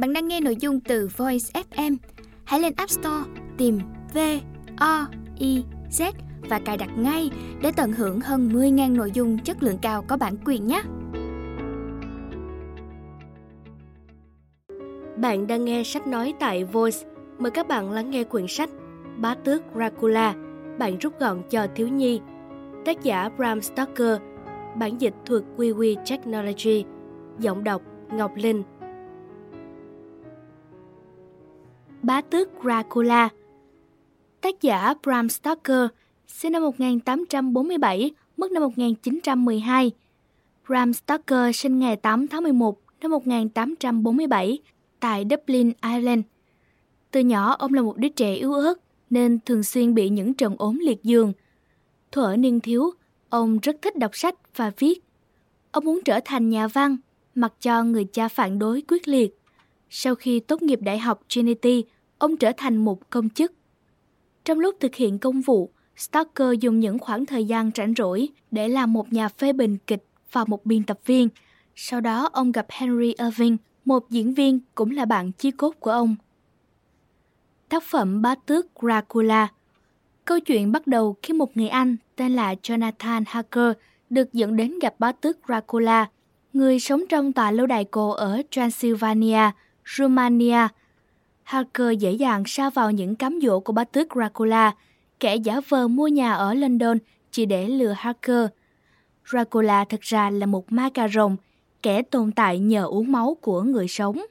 Bạn đang nghe nội dung từ Voice FM. Hãy lên App Store tìm V O I Z và cài đặt ngay để tận hưởng hơn 10.000 nội dung chất lượng cao có bản quyền nhé. Bạn đang nghe sách nói tại Voice. Mời các bạn lắng nghe quyển sách Bá tước Dracula, bản rút gọn cho thiếu nhi. Tác giả Bram Stoker, bản dịch thuộc WeWe Technology, giọng đọc Ngọc Linh. Bá tước Dracula Tác giả Bram Stoker, sinh năm 1847, mất năm 1912. Bram Stoker sinh ngày 8 tháng 11 năm 1847 tại Dublin, Ireland. Từ nhỏ ông là một đứa trẻ yếu ớt nên thường xuyên bị những trận ốm liệt giường. Thuở niên thiếu, ông rất thích đọc sách và viết. Ông muốn trở thành nhà văn, mặc cho người cha phản đối quyết liệt. Sau khi tốt nghiệp Đại học Trinity, ông trở thành một công chức. Trong lúc thực hiện công vụ, Stoker dùng những khoảng thời gian rảnh rỗi để làm một nhà phê bình kịch và một biên tập viên. Sau đó ông gặp Henry Irving, một diễn viên cũng là bạn chí cốt của ông. Tác phẩm Bá tước Dracula Câu chuyện bắt đầu khi một người Anh tên là Jonathan Harker được dẫn đến gặp bá tước Dracula, người sống trong tòa lâu đài cổ ở Transylvania, Romania. Harker dễ dàng sa vào những cám dỗ của bá tước Dracula, kẻ giả vờ mua nhà ở London chỉ để lừa Harker. Dracula thực ra là một ma cà rồng, kẻ tồn tại nhờ uống máu của người sống.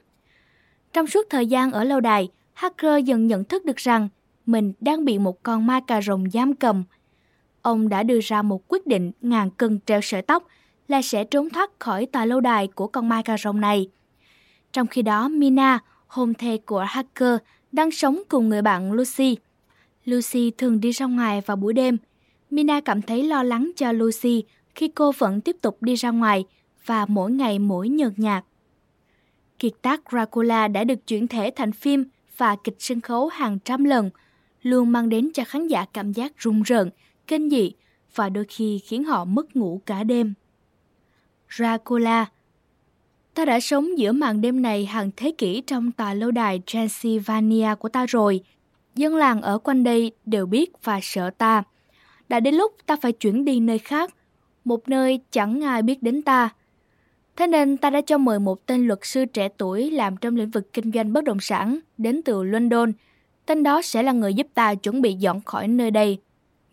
Trong suốt thời gian ở lâu đài, Hacker dần nhận thức được rằng mình đang bị một con ma cà rồng giam cầm. Ông đã đưa ra một quyết định ngàn cân treo sợi tóc là sẽ trốn thoát khỏi tòa lâu đài của con ma cà rồng này. Trong khi đó, Mina, hôn thê của Hacker, đang sống cùng người bạn Lucy. Lucy thường đi ra ngoài vào buổi đêm. Mina cảm thấy lo lắng cho Lucy khi cô vẫn tiếp tục đi ra ngoài và mỗi ngày mỗi nhợt nhạt. Kiệt tác Dracula đã được chuyển thể thành phim và kịch sân khấu hàng trăm lần, luôn mang đến cho khán giả cảm giác rùng rợn, kinh dị và đôi khi khiến họ mất ngủ cả đêm. Dracula Ta đã sống giữa màn đêm này hàng thế kỷ trong tòa lâu đài Transylvania của ta rồi. Dân làng ở quanh đây đều biết và sợ ta. Đã đến lúc ta phải chuyển đi nơi khác, một nơi chẳng ai biết đến ta. Thế nên ta đã cho mời một tên luật sư trẻ tuổi làm trong lĩnh vực kinh doanh bất động sản đến từ London. Tên đó sẽ là người giúp ta chuẩn bị dọn khỏi nơi đây.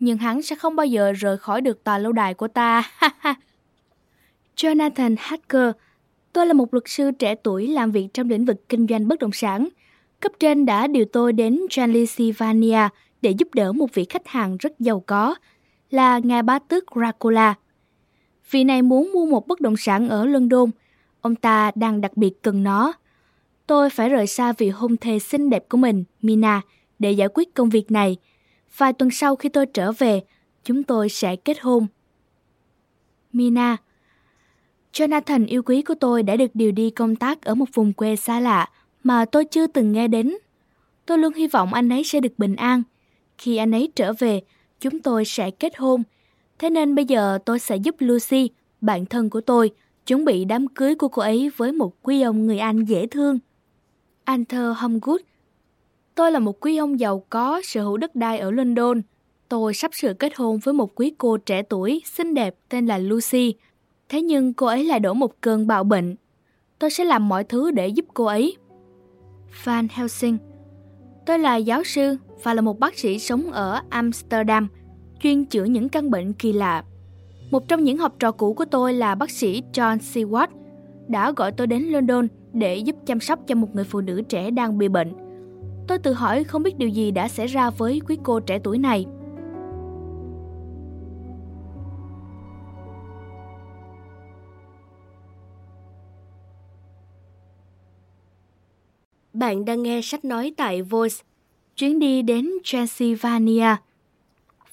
Nhưng hắn sẽ không bao giờ rời khỏi được tòa lâu đài của ta. Jonathan Hacker Tôi là một luật sư trẻ tuổi làm việc trong lĩnh vực kinh doanh bất động sản. Cấp trên đã điều tôi đến Transylvania để giúp đỡ một vị khách hàng rất giàu có, là ngài bá tước Dracula. Vị này muốn mua một bất động sản ở London. Ông ta đang đặc biệt cần nó. Tôi phải rời xa vị hôn thê xinh đẹp của mình, Mina, để giải quyết công việc này. Vài tuần sau khi tôi trở về, chúng tôi sẽ kết hôn. Mina Jonathan yêu quý của tôi đã được điều đi công tác ở một vùng quê xa lạ mà tôi chưa từng nghe đến. Tôi luôn hy vọng anh ấy sẽ được bình an. Khi anh ấy trở về, chúng tôi sẽ kết hôn Thế nên bây giờ tôi sẽ giúp Lucy, bạn thân của tôi, chuẩn bị đám cưới của cô ấy với một quý ông người Anh dễ thương. Arthur Humgood Tôi là một quý ông giàu có, sở hữu đất đai ở London. Tôi sắp sửa kết hôn với một quý cô trẻ tuổi, xinh đẹp tên là Lucy. Thế nhưng cô ấy lại đổ một cơn bạo bệnh. Tôi sẽ làm mọi thứ để giúp cô ấy. Van Helsing Tôi là giáo sư và là một bác sĩ sống ở Amsterdam, chuyên chữa những căn bệnh kỳ lạ. Một trong những học trò cũ của tôi là bác sĩ John Seward đã gọi tôi đến London để giúp chăm sóc cho một người phụ nữ trẻ đang bị bệnh. Tôi tự hỏi không biết điều gì đã xảy ra với quý cô trẻ tuổi này. Bạn đang nghe sách nói tại Voice. Chuyến đi đến Transylvania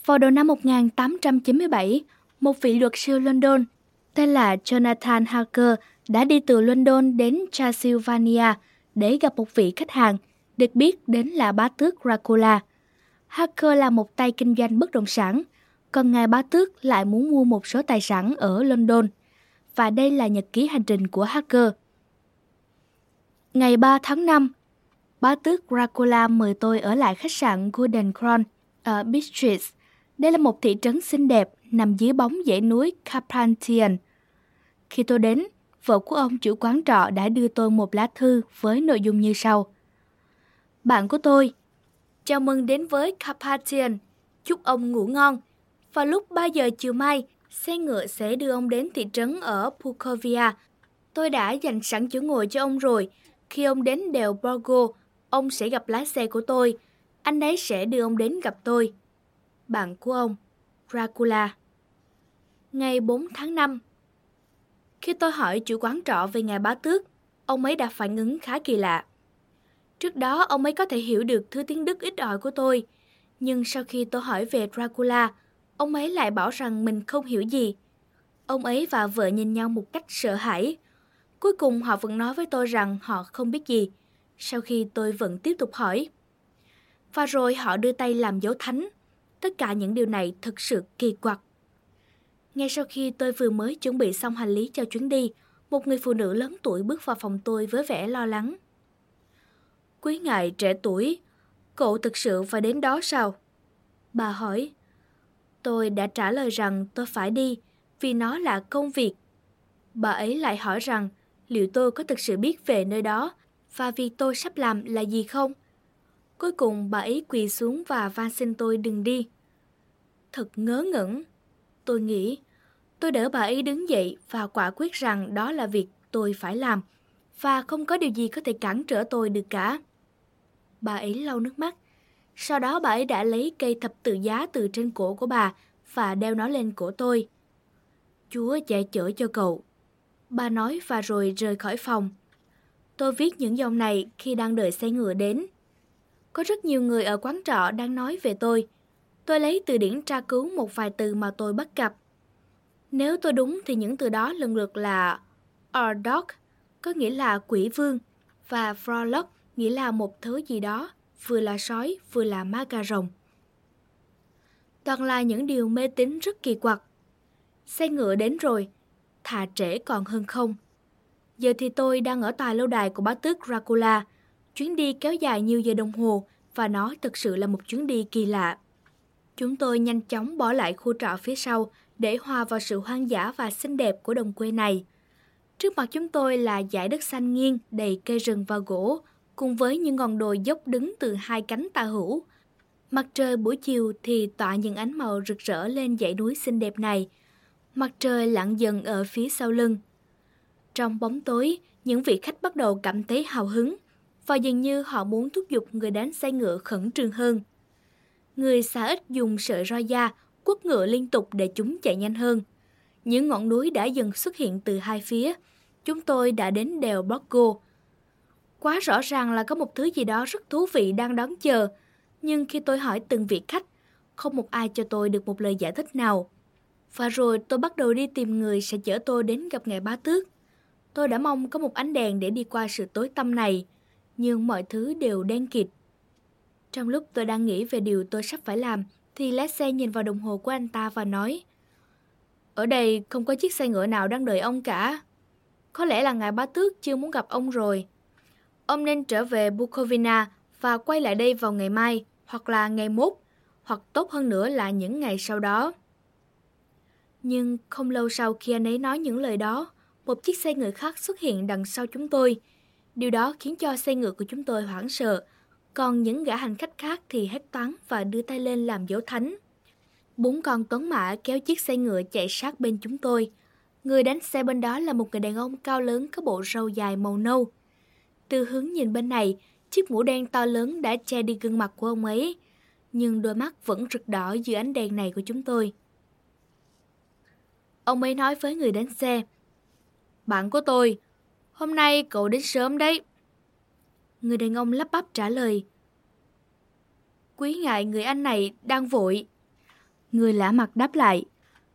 vào đầu năm 1897, một vị luật sư London tên là Jonathan Harker đã đi từ London đến Transylvania để gặp một vị khách hàng, được biết đến là bá tước Dracula. Harker là một tay kinh doanh bất động sản, còn ngài bá tước lại muốn mua một số tài sản ở London. Và đây là nhật ký hành trình của Harker. Ngày 3 tháng 5, bá tước Dracula mời tôi ở lại khách sạn Golden Crown ở Beatrice. Đây là một thị trấn xinh đẹp nằm dưới bóng dãy núi Carpathian. Khi tôi đến, vợ của ông chủ quán trọ đã đưa tôi một lá thư với nội dung như sau. Bạn của tôi, chào mừng đến với Carpathian, chúc ông ngủ ngon. Vào lúc 3 giờ chiều mai, xe ngựa sẽ đưa ông đến thị trấn ở Pukovia. Tôi đã dành sẵn chỗ ngồi cho ông rồi. Khi ông đến đèo Borgo, ông sẽ gặp lái xe của tôi. Anh ấy sẽ đưa ông đến gặp tôi. Bạn của ông, Dracula. Ngày 4 tháng 5 Khi tôi hỏi chủ quán trọ về ngài bá tước, ông ấy đã phản ứng khá kỳ lạ. Trước đó ông ấy có thể hiểu được thứ tiếng Đức ít ỏi của tôi, nhưng sau khi tôi hỏi về Dracula, ông ấy lại bảo rằng mình không hiểu gì. Ông ấy và vợ nhìn nhau một cách sợ hãi. Cuối cùng họ vẫn nói với tôi rằng họ không biết gì, sau khi tôi vẫn tiếp tục hỏi. Và rồi họ đưa tay làm dấu thánh. Tất cả những điều này thực sự kỳ quặc. Ngay sau khi tôi vừa mới chuẩn bị xong hành lý cho chuyến đi, một người phụ nữ lớn tuổi bước vào phòng tôi với vẻ lo lắng. Quý ngài trẻ tuổi, cậu thực sự phải đến đó sao? Bà hỏi. Tôi đã trả lời rằng tôi phải đi vì nó là công việc. Bà ấy lại hỏi rằng liệu tôi có thực sự biết về nơi đó và việc tôi sắp làm là gì không? Cuối cùng bà ấy quỳ xuống và van xin tôi đừng đi. Thật ngớ ngẩn. Tôi nghĩ, tôi đỡ bà ấy đứng dậy và quả quyết rằng đó là việc tôi phải làm và không có điều gì có thể cản trở tôi được cả. Bà ấy lau nước mắt. Sau đó bà ấy đã lấy cây thập tự giá từ trên cổ của bà và đeo nó lên cổ tôi. Chúa che chở cho cậu. Bà nói và rồi rời khỏi phòng. Tôi viết những dòng này khi đang đợi xe ngựa đến. Có rất nhiều người ở quán trọ đang nói về tôi. Tôi lấy từ điển tra cứu một vài từ mà tôi bắt gặp. Nếu tôi đúng thì những từ đó lần lượt là Ardog, có nghĩa là quỷ vương, và frolok nghĩa là một thứ gì đó, vừa là sói, vừa là ma cà rồng. Toàn là những điều mê tín rất kỳ quặc. Xe ngựa đến rồi, thà trễ còn hơn không. Giờ thì tôi đang ở tòa lâu đài của bá tước Dracula. Chuyến đi kéo dài nhiều giờ đồng hồ và nó thực sự là một chuyến đi kỳ lạ. Chúng tôi nhanh chóng bỏ lại khu trọ phía sau để hòa vào sự hoang dã và xinh đẹp của đồng quê này. Trước mặt chúng tôi là dải đất xanh nghiêng đầy cây rừng và gỗ, cùng với những ngọn đồi dốc đứng từ hai cánh tà hữu. Mặt trời buổi chiều thì tỏa những ánh màu rực rỡ lên dãy núi xinh đẹp này. Mặt trời lặn dần ở phía sau lưng. Trong bóng tối, những vị khách bắt đầu cảm thấy hào hứng và dường như họ muốn thúc giục người đánh xe ngựa khẩn trương hơn. Người xa ít dùng sợi roi da quất ngựa liên tục để chúng chạy nhanh hơn. Những ngọn núi đã dần xuất hiện từ hai phía. Chúng tôi đã đến đèo Borgo. Quá rõ ràng là có một thứ gì đó rất thú vị đang đón chờ. Nhưng khi tôi hỏi từng vị khách, không một ai cho tôi được một lời giải thích nào. Và rồi tôi bắt đầu đi tìm người sẽ chở tôi đến gặp ngài bá tước. Tôi đã mong có một ánh đèn để đi qua sự tối tăm này, nhưng mọi thứ đều đen kịt. Trong lúc tôi đang nghĩ về điều tôi sắp phải làm, thì lái xe nhìn vào đồng hồ của anh ta và nói Ở đây không có chiếc xe ngựa nào đang đợi ông cả. Có lẽ là ngài bá tước chưa muốn gặp ông rồi. Ông nên trở về Bukovina và quay lại đây vào ngày mai, hoặc là ngày mốt, hoặc tốt hơn nữa là những ngày sau đó. Nhưng không lâu sau khi anh ấy nói những lời đó, một chiếc xe ngựa khác xuất hiện đằng sau chúng tôi. Điều đó khiến cho xe ngựa của chúng tôi hoảng sợ, còn những gã hành khách khác thì hét toán và đưa tay lên làm dấu thánh. Bốn con tuấn mã kéo chiếc xe ngựa chạy sát bên chúng tôi. Người đánh xe bên đó là một người đàn ông cao lớn có bộ râu dài màu nâu. Từ hướng nhìn bên này, chiếc mũ đen to lớn đã che đi gương mặt của ông ấy, nhưng đôi mắt vẫn rực đỏ dưới ánh đèn này của chúng tôi. Ông ấy nói với người đánh xe, Bạn của tôi, hôm nay cậu đến sớm đấy. Người đàn ông lắp bắp trả lời. Quý ngại người anh này đang vội. Người lạ mặt đáp lại.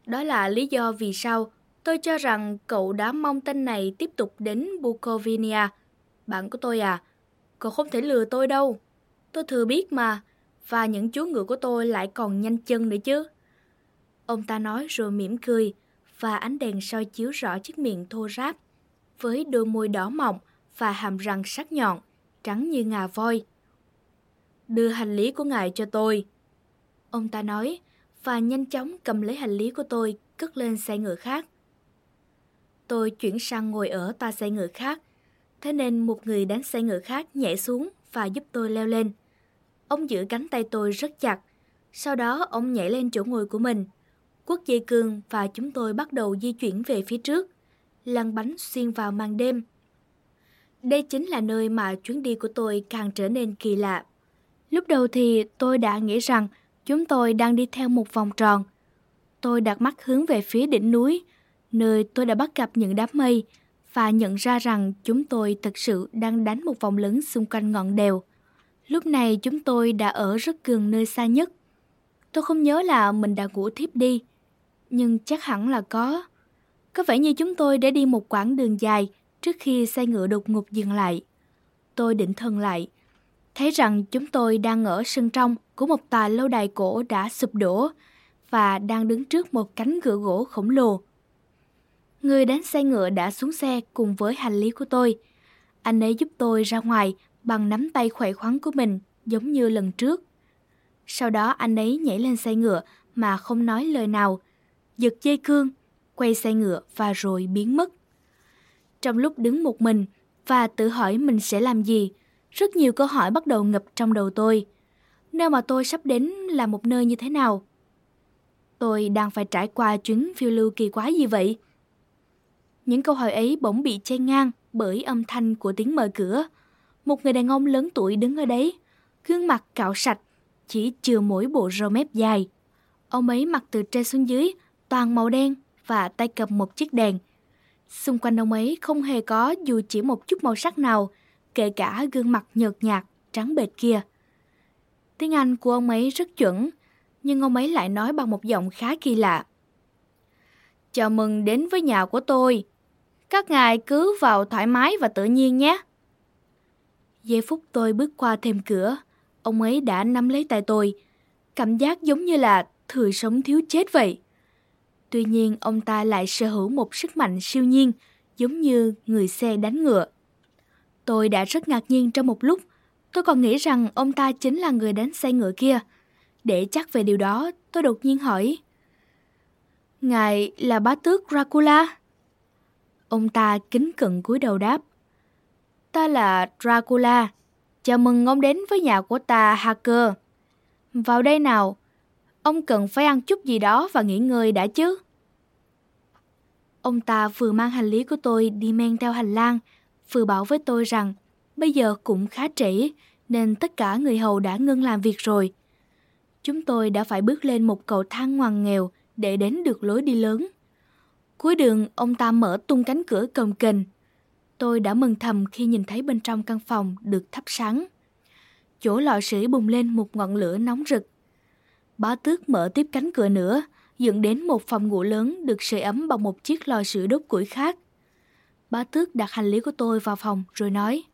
Đó là lý do vì sao tôi cho rằng cậu đã mong tên này tiếp tục đến Bukovina. Bạn của tôi à, cậu không thể lừa tôi đâu. Tôi thừa biết mà, và những chú ngựa của tôi lại còn nhanh chân nữa chứ. Ông ta nói rồi mỉm cười, và ánh đèn soi chiếu rõ chiếc miệng thô ráp, với đôi môi đỏ mọng và hàm răng sắc nhọn, trắng như ngà voi. Đưa hành lý của ngài cho tôi. Ông ta nói, và nhanh chóng cầm lấy hành lý của tôi cất lên xe ngựa khác. Tôi chuyển sang ngồi ở toa xe ngựa khác, thế nên một người đánh xe ngựa khác nhảy xuống và giúp tôi leo lên. Ông giữ cánh tay tôi rất chặt, sau đó ông nhảy lên chỗ ngồi của mình, quất dây cương và chúng tôi bắt đầu di chuyển về phía trước, lăn bánh xuyên vào màn đêm. Đây chính là nơi mà chuyến đi của tôi càng trở nên kỳ lạ. Lúc đầu thì tôi đã nghĩ rằng chúng tôi đang đi theo một vòng tròn. Tôi đặt mắt hướng về phía đỉnh núi, nơi tôi đã bắt gặp những đám mây và nhận ra rằng chúng tôi thực sự đang đánh một vòng lớn xung quanh ngọn đèo. Lúc này chúng tôi đã ở rất gần nơi xa nhất. Tôi không nhớ là mình đã ngủ thiếp đi, nhưng chắc hẳn là có. Có vẻ như chúng tôi đã đi một quãng đường dài trước khi xe ngựa đột ngột dừng lại. Tôi định thần lại, thấy rằng chúng tôi đang ở sân trong của một tòa lâu đài cổ đã sụp đổ và đang đứng trước một cánh cửa gỗ khổng lồ. Người đánh xe ngựa đã xuống xe cùng với hành lý của tôi. Anh ấy giúp tôi ra ngoài bằng nắm tay khỏe khoắn của mình giống như lần trước. Sau đó anh ấy nhảy lên xe ngựa mà không nói lời nào, giật dây cương, quay xe ngựa và rồi biến mất. Trong lúc đứng một mình và tự hỏi mình sẽ làm gì, rất nhiều câu hỏi bắt đầu ngập trong đầu tôi. Nơi mà tôi sắp đến là một nơi như thế nào? Tôi đang phải trải qua chuyến phiêu lưu kỳ quái gì vậy? Những câu hỏi ấy bỗng bị che ngang bởi âm thanh của tiếng mở cửa. Một người đàn ông lớn tuổi đứng ở đấy, gương mặt cạo sạch, chỉ chừa mỗi bộ râu mép dài. Ông ấy mặc từ trên xuống dưới, toàn màu đen và tay cầm một chiếc đèn. Xung quanh ông ấy không hề có dù chỉ một chút màu sắc nào, kể cả gương mặt nhợt nhạt, trắng bệt kia. Tiếng Anh của ông ấy rất chuẩn, nhưng ông ấy lại nói bằng một giọng khá kỳ lạ. Chào mừng đến với nhà của tôi. Các ngài cứ vào thoải mái và tự nhiên nhé. Giây phút tôi bước qua thêm cửa, ông ấy đã nắm lấy tay tôi. Cảm giác giống như là thừa sống thiếu chết vậy. Tuy nhiên ông ta lại sở hữu một sức mạnh siêu nhiên, giống như người xe đánh ngựa. Tôi đã rất ngạc nhiên trong một lúc, tôi còn nghĩ rằng ông ta chính là người đánh xe ngựa kia. Để chắc về điều đó, tôi đột nhiên hỏi. Ngài là bá tước Dracula? Ông ta kính cận cúi đầu đáp. Ta là Dracula. Chào mừng ông đến với nhà của ta, Hacker. Vào đây nào. Ông cần phải ăn chút gì đó và nghỉ ngơi đã chứ. Ông ta vừa mang hành lý của tôi đi men theo hành lang, vừa bảo với tôi rằng bây giờ cũng khá trễ nên tất cả người hầu đã ngưng làm việc rồi. Chúng tôi đã phải bước lên một cầu thang ngoằn nghèo để đến được lối đi lớn. Cuối đường, ông ta mở tung cánh cửa cồng kềnh. Tôi đã mừng thầm khi nhìn thấy bên trong căn phòng được thắp sáng. Chỗ lò sưởi bùng lên một ngọn lửa nóng rực. Bá tước mở tiếp cánh cửa nữa, dẫn đến một phòng ngủ lớn được sưởi ấm bằng một chiếc lò sưởi đốt củi khác. Bá tước đặt hành lý của tôi vào phòng rồi nói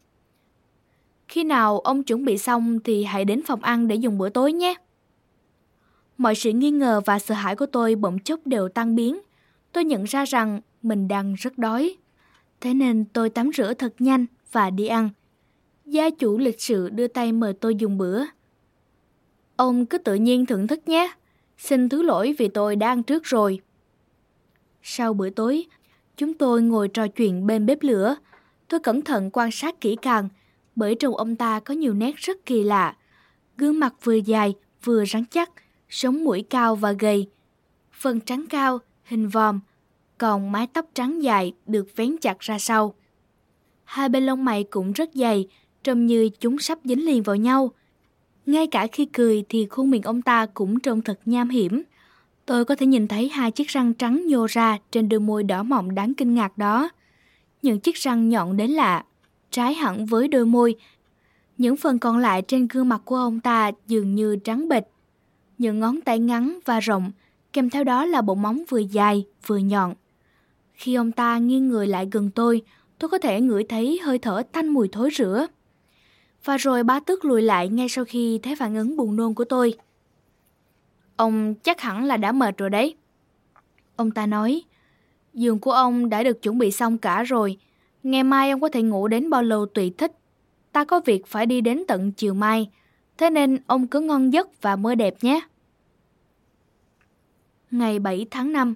Khi nào ông chuẩn bị xong thì hãy đến phòng ăn để dùng bữa tối nhé. Mọi sự nghi ngờ và sợ hãi của tôi bỗng chốc đều tan biến. Tôi nhận ra rằng mình đang rất đói. Thế nên tôi tắm rửa thật nhanh và đi ăn. Gia chủ lịch sự đưa tay mời tôi dùng bữa. Ông cứ tự nhiên thưởng thức nhé. Xin thứ lỗi vì tôi đang trước rồi. Sau bữa tối, chúng tôi ngồi trò chuyện bên bếp lửa. Tôi cẩn thận quan sát kỹ càng, bởi trong ông ta có nhiều nét rất kỳ lạ. Gương mặt vừa dài, vừa rắn chắc, sống mũi cao và gầy. Phần trắng cao, hình vòm, còn mái tóc trắng dài được vén chặt ra sau. Hai bên lông mày cũng rất dày, trông như chúng sắp dính liền vào nhau. Ngay cả khi cười thì khuôn miệng ông ta cũng trông thật nham hiểm. Tôi có thể nhìn thấy hai chiếc răng trắng nhô ra trên đôi môi đỏ mọng đáng kinh ngạc đó. Những chiếc răng nhọn đến lạ, trái hẳn với đôi môi. Những phần còn lại trên gương mặt của ông ta dường như trắng bệch. Những ngón tay ngắn và rộng, kèm theo đó là bộ móng vừa dài vừa nhọn. Khi ông ta nghiêng người lại gần tôi, tôi có thể ngửi thấy hơi thở tanh mùi thối rữa. Và rồi bá tước lùi lại ngay sau khi thấy phản ứng buồn nôn của tôi. Ông chắc hẳn là đã mệt rồi đấy. Ông ta nói, giường của ông đã được chuẩn bị xong cả rồi. Ngày mai ông có thể ngủ đến bao lâu tùy thích. Ta có việc phải đi đến tận chiều mai, thế nên ông cứ ngon giấc và mơ đẹp nhé. Ngày 7 tháng 5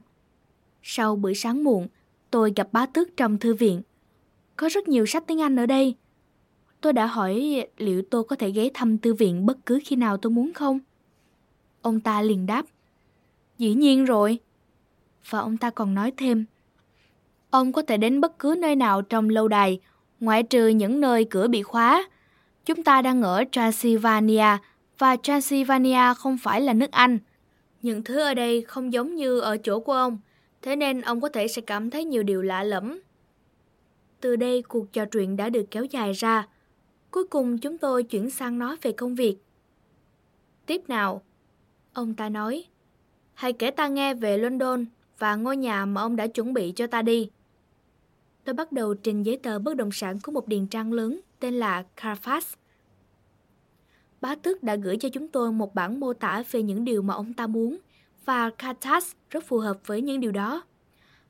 Sau bữa sáng muộn, tôi gặp bá tước trong thư viện. Có rất nhiều sách tiếng Anh ở đây. Tôi đã hỏi liệu tôi có thể ghé thăm thư viện bất cứ khi nào tôi muốn không? Ông ta liền đáp. Dĩ nhiên rồi. Và ông ta còn nói thêm. Ông có thể đến bất cứ nơi nào trong lâu đài, ngoại trừ những nơi cửa bị khóa. Chúng ta đang ở Transylvania và Transylvania không phải là nước Anh. Những thứ ở đây không giống như ở chỗ của ông, thế nên ông có thể sẽ cảm thấy nhiều điều lạ lẫm. Từ đây cuộc trò chuyện đã được kéo dài ra. Cuối cùng chúng tôi chuyển sang nói về công việc. Tiếp nào, ông ta nói, hãy kể ta nghe về London và ngôi nhà mà ông đã chuẩn bị cho ta đi. Tôi bắt đầu trình giấy tờ bất động sản của một điền trang lớn tên là Carfax. Bá tước đã gửi cho chúng tôi một bản mô tả về những điều mà ông ta muốn và Carthage rất phù hợp với những điều đó.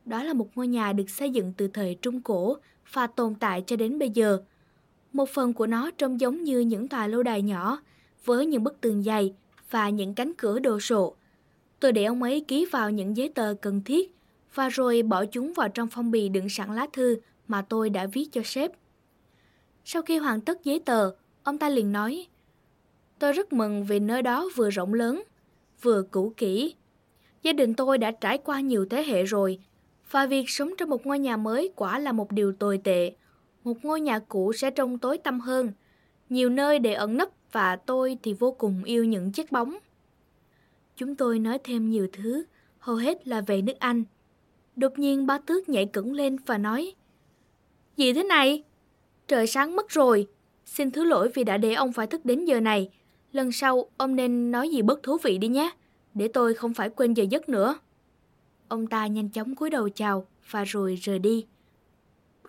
Đó là một ngôi nhà được xây dựng từ thời Trung Cổ và tồn tại cho đến bây giờ. Một phần của nó trông giống như những tòa lâu đài nhỏ với những bức tường dày và những cánh cửa đồ sộ. Tôi để ông ấy ký vào những giấy tờ cần thiết và rồi bỏ chúng vào trong phong bì đựng sẵn lá thư mà tôi đã viết cho sếp. Sau khi hoàn tất giấy tờ, ông ta liền nói Tôi rất mừng vì nơi đó vừa rộng lớn, vừa cũ kỹ. Gia đình tôi đã trải qua nhiều thế hệ rồi, và việc sống trong một ngôi nhà mới quả là một điều tồi tệ. Một ngôi nhà cũ sẽ trông tối tăm hơn, nhiều nơi để ẩn nấp và tôi thì vô cùng yêu những chiếc bóng. Chúng tôi nói thêm nhiều thứ, hầu hết là về nước Anh. Đột nhiên ba tước nhảy cẩn lên và nói Gì thế này? Trời sáng mất rồi. Xin thứ lỗi vì đã để ông phải thức đến giờ này. Lần sau ông nên nói gì bất thú vị đi nhé, để tôi không phải quên giờ giấc nữa. Ông ta nhanh chóng cúi đầu chào và rồi rời đi.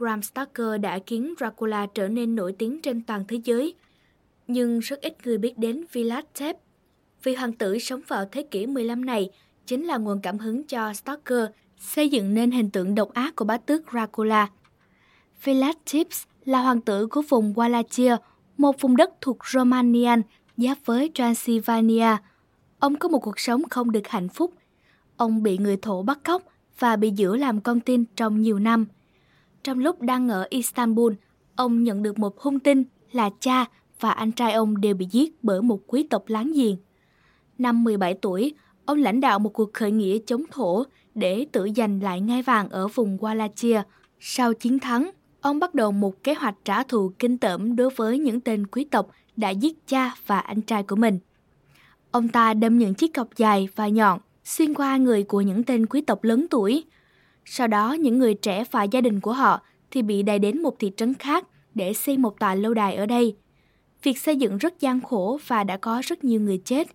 Bram Stoker đã khiến Dracula trở nên nổi tiếng trên toàn thế giới, nhưng rất ít người biết đến Vlad Tep. Vì hoàng tử sống vào thế kỷ 15 này chính là nguồn cảm hứng cho Stoker xây dựng nên hình tượng độc ác của bá tước Dracula. Vlad Tips là hoàng tử của vùng Wallachia, một vùng đất thuộc Romanian giáp với Transylvania. Ông có một cuộc sống không được hạnh phúc. Ông bị người thổ bắt cóc và bị giữ làm con tin trong nhiều năm. Trong lúc đang ở Istanbul, ông nhận được một hung tin là cha và anh trai ông đều bị giết bởi một quý tộc láng giềng. Năm 17 tuổi, ông lãnh đạo một cuộc khởi nghĩa chống thổ để tự giành lại ngai vàng ở vùng Wallachia. Sau chiến thắng, ông bắt đầu một kế hoạch trả thù kinh tởm đối với những tên quý tộc đã giết cha và anh trai của mình. Ông ta đâm những chiếc cọc dài và nhọn xuyên qua người của những tên quý tộc lớn tuổi. Sau đó những người trẻ và gia đình của họ thì bị đẩy đến một thị trấn khác để xây một tòa lâu đài ở đây. Việc xây dựng rất gian khổ và đã có rất nhiều người chết,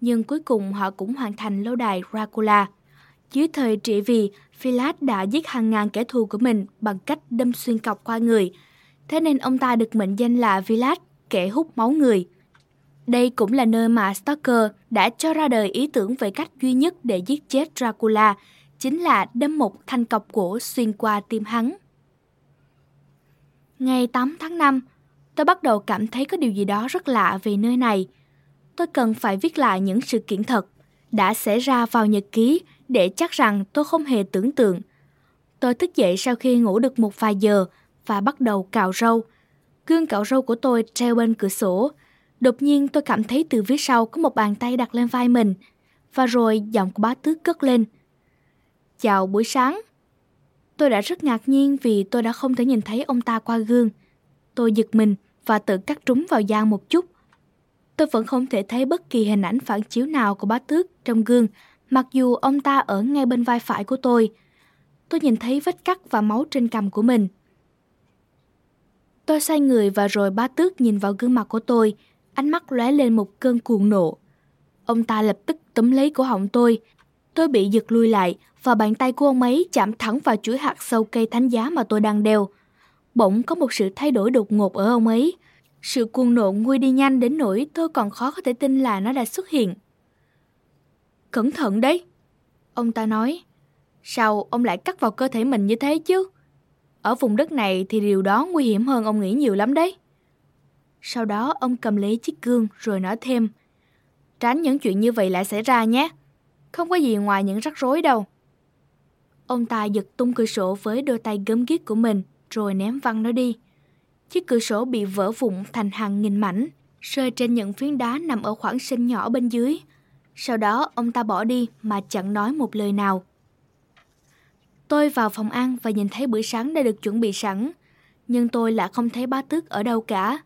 nhưng cuối cùng họ cũng hoàn thành lâu đài Dracula. Dưới thời trị vì, Philad đã giết hàng ngàn kẻ thù của mình bằng cách đâm xuyên cọc qua người, thế nên ông ta được mệnh danh là Vlad, kẻ hút máu người. Đây cũng là nơi mà Stoker đã cho ra đời ý tưởng về cách duy nhất để giết chết Dracula, chính là đâm một thanh cọc gỗ xuyên qua tim hắn. Ngày 8 tháng 5, tôi bắt đầu cảm thấy có điều gì đó rất lạ về nơi này. Tôi cần phải viết lại những sự kiện thật đã xảy ra vào nhật ký để chắc rằng tôi không hề tưởng tượng. Tôi thức dậy sau khi ngủ được một vài giờ và bắt đầu cạo râu. Gương cạo râu của tôi treo bên cửa sổ. Đột nhiên tôi cảm thấy từ phía sau có một bàn tay đặt lên vai mình. Và rồi giọng của bá tước cất lên. Chào buổi sáng. Tôi đã rất ngạc nhiên vì tôi đã không thể nhìn thấy ông ta qua gương. Tôi giật mình và tự cắt trúng vào da một chút. Tôi vẫn không thể thấy bất kỳ hình ảnh phản chiếu nào của bá tước trong gương, mặc dù ông ta ở ngay bên vai phải của tôi. Tôi nhìn thấy vết cắt và máu trên cằm của mình. Tôi xoay người và rồi bá tước nhìn vào gương mặt của tôi, ánh mắt lóe lên một cơn cuồng nộ. Ông ta lập tức túm lấy cổ họng tôi. Tôi bị giật lui lại và bàn tay của ông ấy chạm thẳng vào chuỗi hạt sâu cây thánh giá mà tôi đang đeo. Bỗng có một sự thay đổi đột ngột ở ông ấy. Sự cuồng nộ nguôi đi nhanh đến nỗi tôi còn khó có thể tin là nó đã xuất hiện. Cẩn thận đấy, ông ta nói. Sao ông lại cắt vào cơ thể mình như thế chứ? Ở vùng đất này thì điều đó nguy hiểm hơn ông nghĩ nhiều lắm đấy. Sau đó ông cầm lấy chiếc gương rồi nói thêm. Tránh những chuyện như vậy lại xảy ra nhé. Không có gì ngoài những rắc rối đâu. Ông ta giật tung cửa sổ với đôi tay gấm ghiếc của mình rồi ném văng nó đi. Chiếc cửa sổ bị vỡ vụn thành hàng nghìn mảnh, rơi trên những phiến đá nằm ở khoảng sân nhỏ bên dưới. Sau đó ông ta bỏ đi mà chẳng nói một lời nào. Tôi vào phòng ăn và nhìn thấy bữa sáng đã được chuẩn bị sẵn, nhưng tôi lại không thấy bá tước ở đâu cả.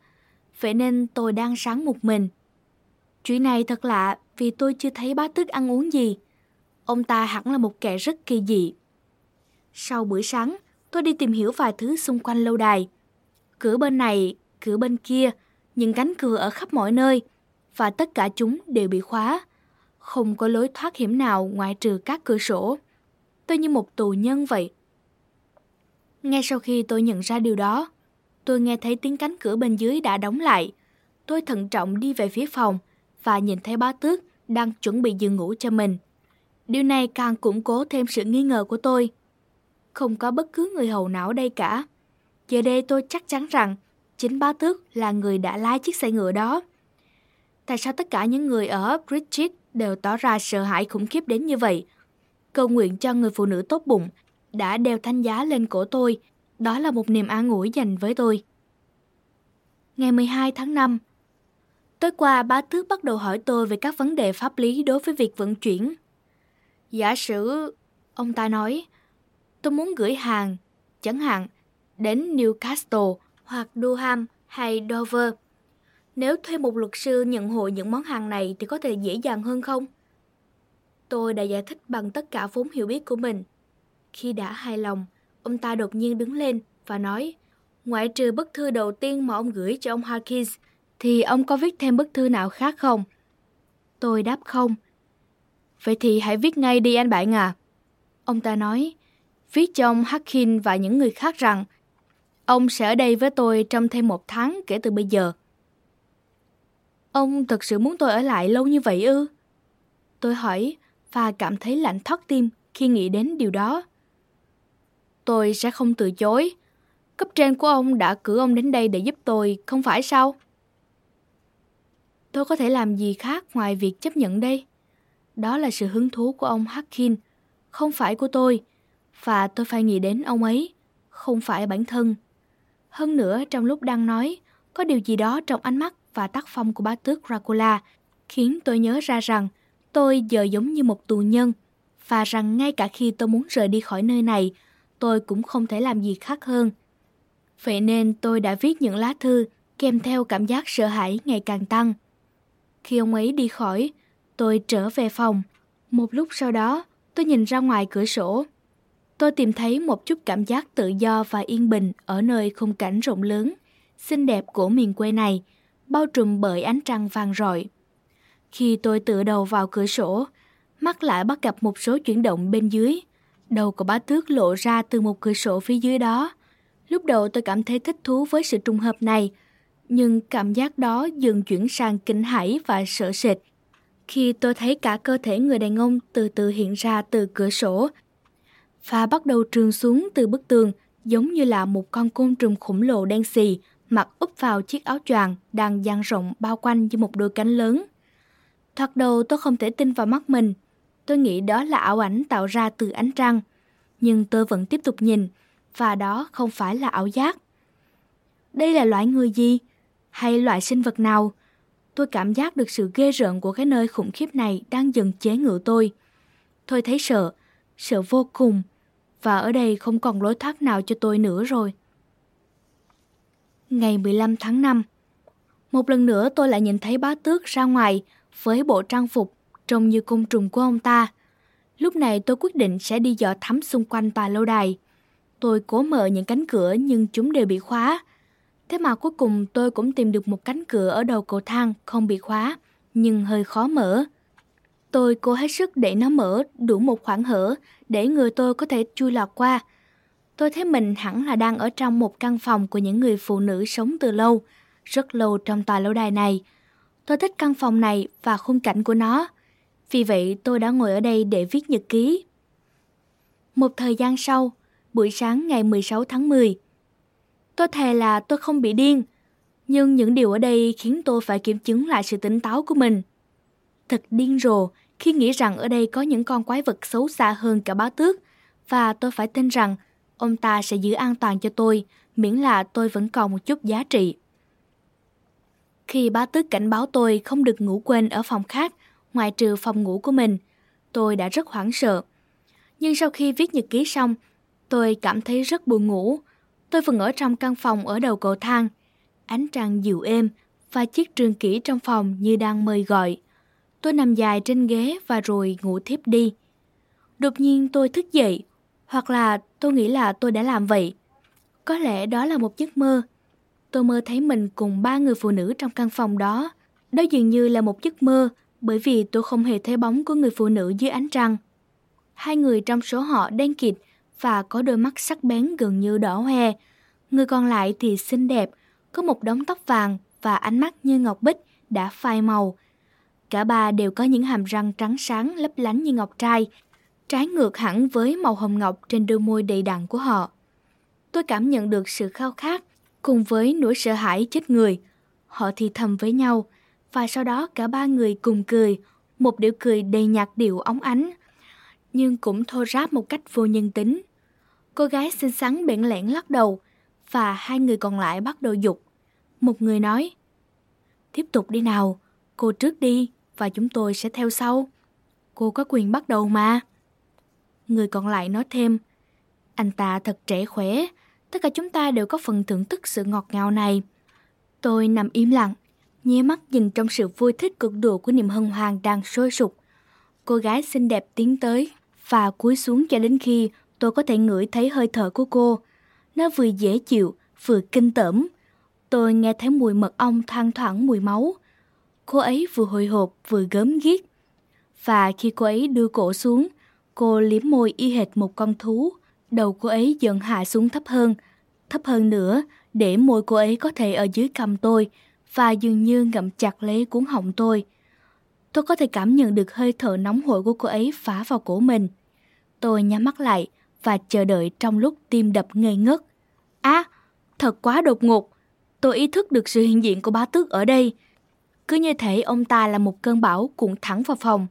Vậy nên tôi đang sáng một mình. Chuyện này thật lạ vì tôi chưa thấy bá tước ăn uống gì. Ông ta hẳn là một kẻ rất kỳ dị. Sau bữa sáng, tôi đi tìm hiểu vài thứ xung quanh lâu đài. Cửa bên này, cửa bên kia, những cánh cửa ở khắp mọi nơi, và tất cả chúng đều bị khóa. Không có lối thoát hiểm nào ngoại trừ các cửa sổ. Tôi như một tù nhân vậy. Ngay sau khi tôi nhận ra điều đó, tôi nghe thấy tiếng cánh cửa bên dưới đã đóng lại. Tôi thận trọng đi về phía phòng và nhìn thấy bá tước đang chuẩn bị giường ngủ cho mình. Điều này càng củng cố thêm sự nghi ngờ của tôi. Không có bất cứ người hầu nào ở đây cả. Giờ đây tôi chắc chắn rằng chính bá tước là người đã lái chiếc xe ngựa đó. Tại sao tất cả những người ở Bridget đều tỏ ra sợ hãi khủng khiếp đến như vậy? Cầu nguyện cho người phụ nữ tốt bụng đã đeo thanh giá lên cổ tôi. Đó là một niềm an ủi dành với tôi. Ngày 12 tháng 5 Tối qua bá tước bắt đầu hỏi tôi về các vấn đề pháp lý đối với việc vận chuyển. Giả sử, ông ta nói, tôi muốn gửi hàng, chẳng hạn, đến Newcastle hoặc Durham hay Dover. Nếu thuê một luật sư nhận hộ những món hàng này thì có thể dễ dàng hơn không? Tôi đã giải thích bằng tất cả vốn hiểu biết của mình. Khi đã hài lòng, ông ta đột nhiên đứng lên và nói, ngoại trừ bức thư đầu tiên mà ông gửi cho ông Harkins, thì ông có viết thêm bức thư nào khác không? Tôi đáp không. Vậy thì hãy viết ngay đi anh bạn à. Ông ta nói, viết cho ông Harkin và những người khác rằng ông sẽ ở đây với tôi trong thêm một tháng kể từ bây giờ. Ông thật sự muốn tôi ở lại lâu như vậy ư? Tôi hỏi và cảm thấy lạnh thót tim khi nghĩ đến điều đó. Tôi sẽ không từ chối. Cấp trên của ông đã cử ông đến đây để giúp tôi, không phải sao? Tôi có thể làm gì khác ngoài việc chấp nhận đây? Đó là sự hứng thú của ông Harkin, không phải của tôi. Và tôi phải nghĩ đến ông ấy, không phải bản thân. Hơn nữa, trong lúc đang nói, có điều gì đó trong ánh mắt và tác phong của bá tước Dracula khiến tôi nhớ ra rằng tôi giờ giống như một tù nhân và rằng ngay cả khi tôi muốn rời đi khỏi nơi này, tôi cũng không thể làm gì khác hơn. Vậy nên tôi đã viết những lá thư kèm theo cảm giác sợ hãi ngày càng tăng. Khi ông ấy đi khỏi, tôi trở về phòng. Một lúc sau đó, tôi nhìn ra ngoài cửa sổ. Tôi tìm thấy một chút cảm giác tự do và yên bình ở nơi khung cảnh rộng lớn, xinh đẹp của miền quê này, bao trùm bởi ánh trăng vàng rọi. Khi tôi tựa đầu vào cửa sổ, mắt lại bắt gặp một số chuyển động bên dưới. Đầu của bá tước lộ ra từ một cửa sổ phía dưới đó. Lúc đầu tôi cảm thấy thích thú với sự trùng hợp này, nhưng cảm giác đó dần chuyển sang kinh hãi và sợ sệt. Khi tôi thấy cả cơ thể người đàn ông từ từ hiện ra từ cửa sổ và bắt đầu trườn xuống từ bức tường giống như là một con côn trùng khổng lồ đen xì mặc úp vào chiếc áo choàng đang dang rộng bao quanh như một đôi cánh lớn. Thoạt đầu tôi không thể tin vào mắt mình. Tôi nghĩ đó là ảo ảnh tạo ra từ ánh trăng. Nhưng tôi vẫn tiếp tục nhìn, và đó không phải là ảo giác. Đây là loại người gì? Hay loại sinh vật nào? Tôi cảm giác được sự ghê rợn của cái nơi khủng khiếp này đang dần chế ngự tôi. Tôi thấy sợ, sợ vô cùng, và ở đây không còn lối thoát nào cho tôi nữa rồi. Ngày 15 tháng 5 Một lần nữa tôi lại nhìn thấy bá tước ra ngoài với bộ trang phục trông như côn trùng của ông ta. Lúc này tôi quyết định sẽ đi dò thám xung quanh tòa lâu đài. Tôi cố mở những cánh cửa nhưng chúng đều bị khóa. Thế mà cuối cùng tôi cũng tìm được một cánh cửa ở đầu cầu thang không bị khóa, nhưng hơi khó mở. Tôi cố hết sức để nó mở đủ một khoảng hở để người tôi có thể chui lọt qua. Tôi thấy mình hẳn là đang ở trong một căn phòng của những người phụ nữ sống từ lâu, rất lâu trong tòa lâu đài này. Tôi thích căn phòng này và khung cảnh của nó. Vì vậy tôi đã ngồi ở đây để viết nhật ký. Một thời gian sau, buổi sáng ngày 16 tháng 10. Tôi thề là tôi không bị điên, nhưng những điều ở đây khiến tôi phải kiểm chứng lại sự tỉnh táo của mình. Thật điên rồ khi nghĩ rằng ở đây có những con quái vật xấu xa hơn cả báo tước, và tôi phải tin rằng ông ta sẽ giữ an toàn cho tôi, miễn là tôi vẫn còn một chút giá trị. Khi bá tước cảnh báo tôi không được ngủ quên ở phòng khác, ngoài trừ phòng ngủ của mình, tôi đã rất hoảng sợ. Nhưng sau khi viết nhật ký xong, tôi cảm thấy rất buồn ngủ. Tôi vẫn ở trong căn phòng ở đầu cầu thang. Ánh trăng dịu êm và chiếc trường kỷ trong phòng như đang mời gọi. Tôi nằm dài trên ghế và rồi ngủ thiếp đi. Đột nhiên tôi thức dậy, hoặc là tôi nghĩ là tôi đã làm vậy. Có lẽ đó là một giấc mơ. Tôi mơ thấy mình cùng ba người phụ nữ trong căn phòng đó. Đó dường như là một giấc mơ bởi vì tôi không hề thấy bóng của người phụ nữ dưới ánh trăng. Hai người trong số họ đen kịt và có đôi mắt sắc bén gần như đỏ hoe. Người còn lại thì xinh đẹp, có một đống tóc vàng và ánh mắt như ngọc bích đã phai màu. Cả ba đều có những hàm răng trắng sáng lấp lánh như ngọc trai, trái ngược hẳn với màu hồng ngọc trên đôi môi đầy đặn của họ. Tôi cảm nhận được sự khao khát cùng với nỗi sợ hãi chết người. Họ thì thầm với nhau và sau đó cả ba người cùng cười, một điệu cười đầy nhạc điệu óng ánh, nhưng cũng thô ráp một cách vô nhân tính. Cô gái xinh xắn bẽn lẽn lắc đầu và hai người còn lại bắt đầu dục. Một người nói, tiếp tục đi nào, cô trước đi và chúng tôi sẽ theo sau. Cô có quyền bắt đầu mà. Người còn lại nói thêm, anh ta thật trẻ khỏe, tất cả chúng ta đều có phần thưởng thức sự ngọt ngào này. Tôi nằm im lặng, nhé mắt nhìn trong sự vui thích cực độ của niềm hân hoan đang sôi sục. Cô gái xinh đẹp tiến tới và cúi xuống cho đến khi tôi có thể ngửi thấy hơi thở của cô. Nó vừa dễ chịu, vừa kinh tởm. Tôi nghe thấy mùi mật ong thoang thoảng mùi máu. Cô ấy vừa hồi hộp vừa gớm ghiếc. Và khi cô ấy đưa cổ xuống, cô liếm môi y hệt một con thú. Đầu cô ấy dần hạ xuống thấp hơn, thấp hơn nữa để môi cô ấy có thể ở dưới cầm tôi và dường như ngậm chặt lấy cuốn họng tôi. Tôi có thể cảm nhận được hơi thở nóng hổi của cô ấy phá vào cổ mình. Tôi nhắm mắt lại và chờ đợi trong lúc tim đập ngây ngất. Á, thật quá đột ngột. Tôi ý thức được sự hiện diện của bá tước ở đây. Cứ như thể ông ta là một cơn bão cuộn thẳng vào phòng.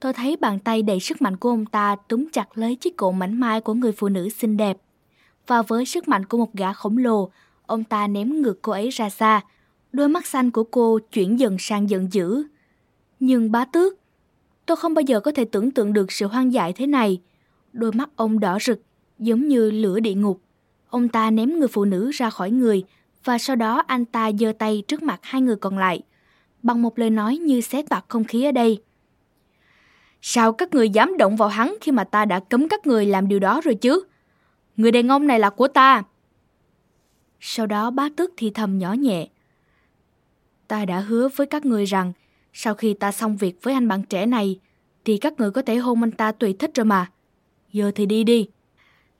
Tôi thấy bàn tay đầy sức mạnh của ông ta túm chặt lấy chiếc cổ mảnh mai của người phụ nữ xinh đẹp. Và với sức mạnh của một gã khổng lồ, ông ta ném ngược cô ấy ra xa. Đôi mắt xanh của cô chuyển dần sang giận dữ. Nhưng bá tước, tôi không bao giờ có thể tưởng tượng được sự hoang dại thế này. Đôi mắt ông đỏ rực, giống như lửa địa ngục. Ông ta ném người phụ nữ ra khỏi người và sau đó anh ta giơ tay trước mặt hai người còn lại, bằng một lời nói như xé toạc không khí ở đây. Sao các người dám động vào hắn khi mà ta đã cấm các người làm điều đó rồi chứ? Người đàn ông này là của ta. Sau đó bá tước thì thầm nhỏ nhẹ. Ta đã hứa với các người rằng sau khi ta xong việc với anh bạn trẻ này thì các người có thể hôn anh ta tùy thích rồi mà. Giờ thì đi đi.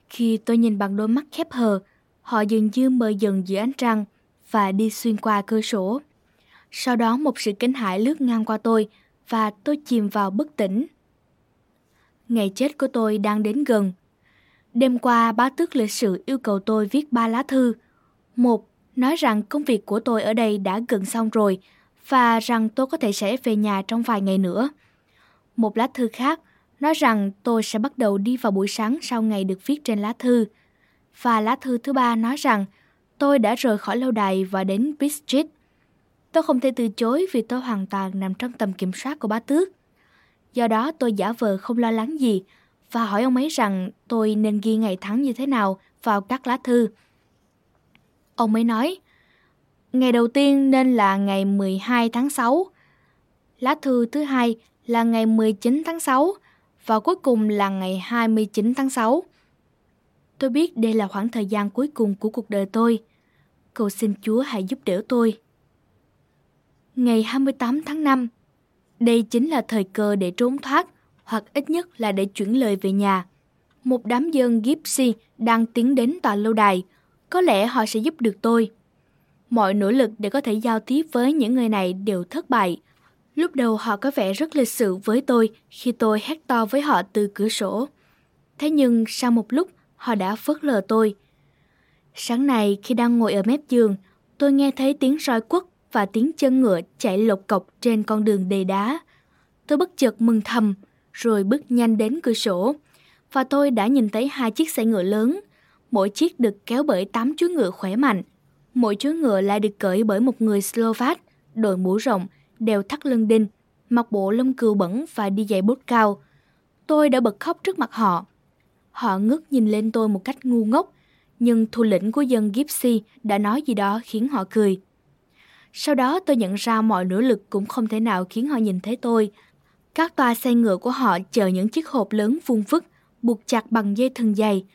Khi tôi nhìn bằng đôi mắt khép hờ, họ dường như mờ dần giữa ánh trăng và đi xuyên qua cửa sổ. Sau đó một sự kinh hãi lướt ngang qua tôi và tôi chìm vào bất tỉnh. Ngày chết của tôi đang đến gần. Đêm qua bá tước lịch sự yêu cầu tôi viết ba lá thư. Một, nói rằng công việc của tôi ở đây đã gần xong rồi và rằng tôi có thể sẽ về nhà trong vài ngày nữa. Một lá thư khác nói rằng tôi sẽ bắt đầu đi vào buổi sáng sau ngày được viết trên lá thư. Và lá thư thứ ba nói rằng tôi đã rời khỏi lâu đài và đến Bistrit. Tôi không thể từ chối vì tôi hoàn toàn nằm trong tầm kiểm soát của bá tước. Do đó tôi giả vờ không lo lắng gì và hỏi ông ấy rằng tôi nên ghi ngày tháng như thế nào vào các lá thư. Ông ấy nói, ngày đầu tiên nên là ngày 12 tháng 6, lá thư thứ hai là ngày 19 tháng 6 và cuối cùng là ngày 29 tháng 6. Tôi biết đây là khoảng thời gian cuối cùng của cuộc đời tôi. Cầu xin Chúa hãy giúp đỡ tôi. Ngày 28 tháng 5, đây chính là thời cơ để trốn thoát hoặc ít nhất là để chuyển lời về nhà. Một đám dân Gypsy đang tiến đến tòa lâu đài. Có lẽ họ sẽ giúp được tôi. Mọi nỗ lực để có thể giao tiếp với những người này đều thất bại. Lúc đầu họ có vẻ rất lịch sự với tôi khi tôi hét to với họ từ cửa sổ. Thế nhưng sau một lúc, họ đã phớt lờ tôi. Sáng nay khi đang ngồi ở mép giường, tôi nghe thấy tiếng roi quất và tiếng chân ngựa chạy lộc cọc trên con đường đầy đá. Tôi bất chợt mừng thầm, rồi bước nhanh đến cửa sổ. Và tôi đã nhìn thấy hai chiếc xe ngựa lớn, mỗi chiếc được kéo bởi tám chú ngựa khỏe mạnh. Mỗi chú ngựa lại được cởi bởi một người Slovak, đội mũ rộng, đeo thắt lưng đinh, mặc bộ lông cừu bẩn và đi giày bốt cao. Tôi đã bật khóc trước mặt họ. Họ ngước nhìn lên tôi một cách ngu ngốc, nhưng thủ lĩnh của dân Gypsy đã nói gì đó khiến họ cười. Sau đó tôi nhận ra mọi nỗ lực cũng không thể nào khiến họ nhìn thấy tôi. Các toa xe ngựa của họ chờ những chiếc hộp lớn vuông vức, buộc chặt bằng dây thừng dày.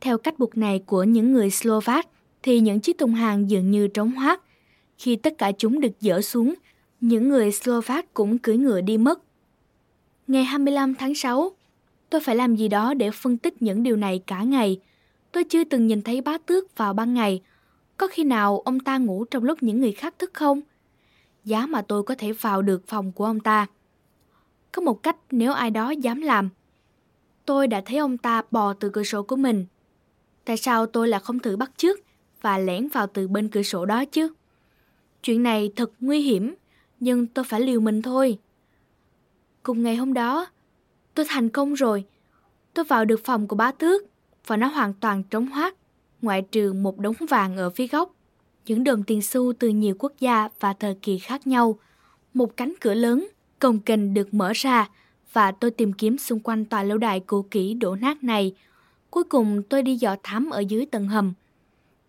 Theo cách buộc này của những người Slovak, thì những chiếc thùng hàng dường như trống hoác. Khi tất cả chúng được dỡ xuống, những người Slovak cũng cưỡi ngựa đi mất. Ngày 25 tháng 6, tôi phải làm gì đó để phân tích những điều này cả ngày. Tôi chưa từng nhìn thấy bá tước vào ban ngày. Có khi nào ông ta ngủ trong lúc những người khác thức không? Giá mà tôi có thể vào được phòng của ông ta. Có một cách nếu ai đó dám làm. Tôi đã thấy ông ta bò từ cửa sổ của mình. Tại sao tôi lại không thử bắt trước và lẻn vào từ bên cửa sổ đó chứ? Chuyện này thật nguy hiểm, nhưng tôi phải liều mình thôi. Cùng ngày hôm đó, tôi thành công rồi. Tôi vào được phòng của bá tước và nó hoàn toàn trống hoác, ngoại trừ một đống vàng ở phía góc. Những đồng tiền xu từ nhiều quốc gia và thời kỳ khác nhau. Một cánh cửa lớn, cồng kềnh được mở ra và tôi tìm kiếm xung quanh tòa lâu đài cũ kỹ đổ nát này. Cuối cùng tôi đi dò thám ở dưới tầng hầm.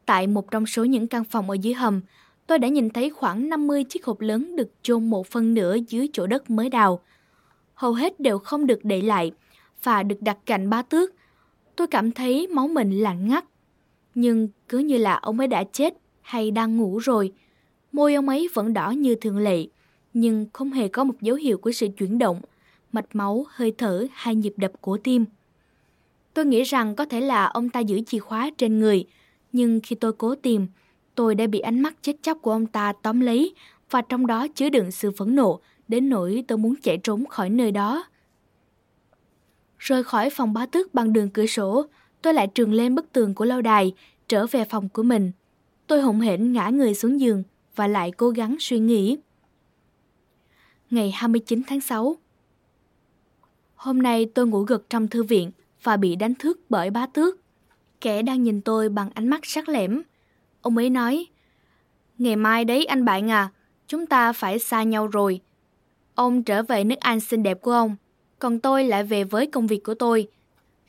Tại một trong số những căn phòng ở dưới hầm, tôi đã nhìn thấy khoảng 50 chiếc hộp lớn được chôn một phần nửa dưới chỗ đất mới đào. Hầu hết đều không được để lại và được đặt cạnh ba tước. Tôi cảm thấy máu mình lạnh ngắt. Nhưng cứ như là ông ấy đã chết hay đang ngủ rồi. Môi ông ấy vẫn đỏ như thường lệ, nhưng không hề có một dấu hiệu của sự chuyển động, mạch máu, hơi thở hay nhịp đập của tim. Tôi nghĩ rằng có thể là ông ta giữ chìa khóa trên người, nhưng khi tôi cố tìm, tôi đã bị ánh mắt chết chóc của ông ta tóm lấy và trong đó chứa đựng sự phẫn nộ đến nỗi tôi muốn chạy trốn khỏi nơi đó. Rời khỏi phòng bá tước bằng đường cửa sổ, tôi lại trường lên bức tường của lâu đài, trở về phòng của mình. Tôi hụng hển ngã người xuống giường và lại cố gắng suy nghĩ. Ngày 29 tháng 6 Hôm nay tôi ngủ gật trong thư viện và bị đánh thức bởi bá tước. Kẻ đang nhìn tôi bằng ánh mắt sắc lẻm. Ông ấy nói, Ngày mai đấy anh bạn à, chúng ta phải xa nhau rồi. Ông trở về nước Anh xinh đẹp của ông, còn tôi lại về với công việc của tôi.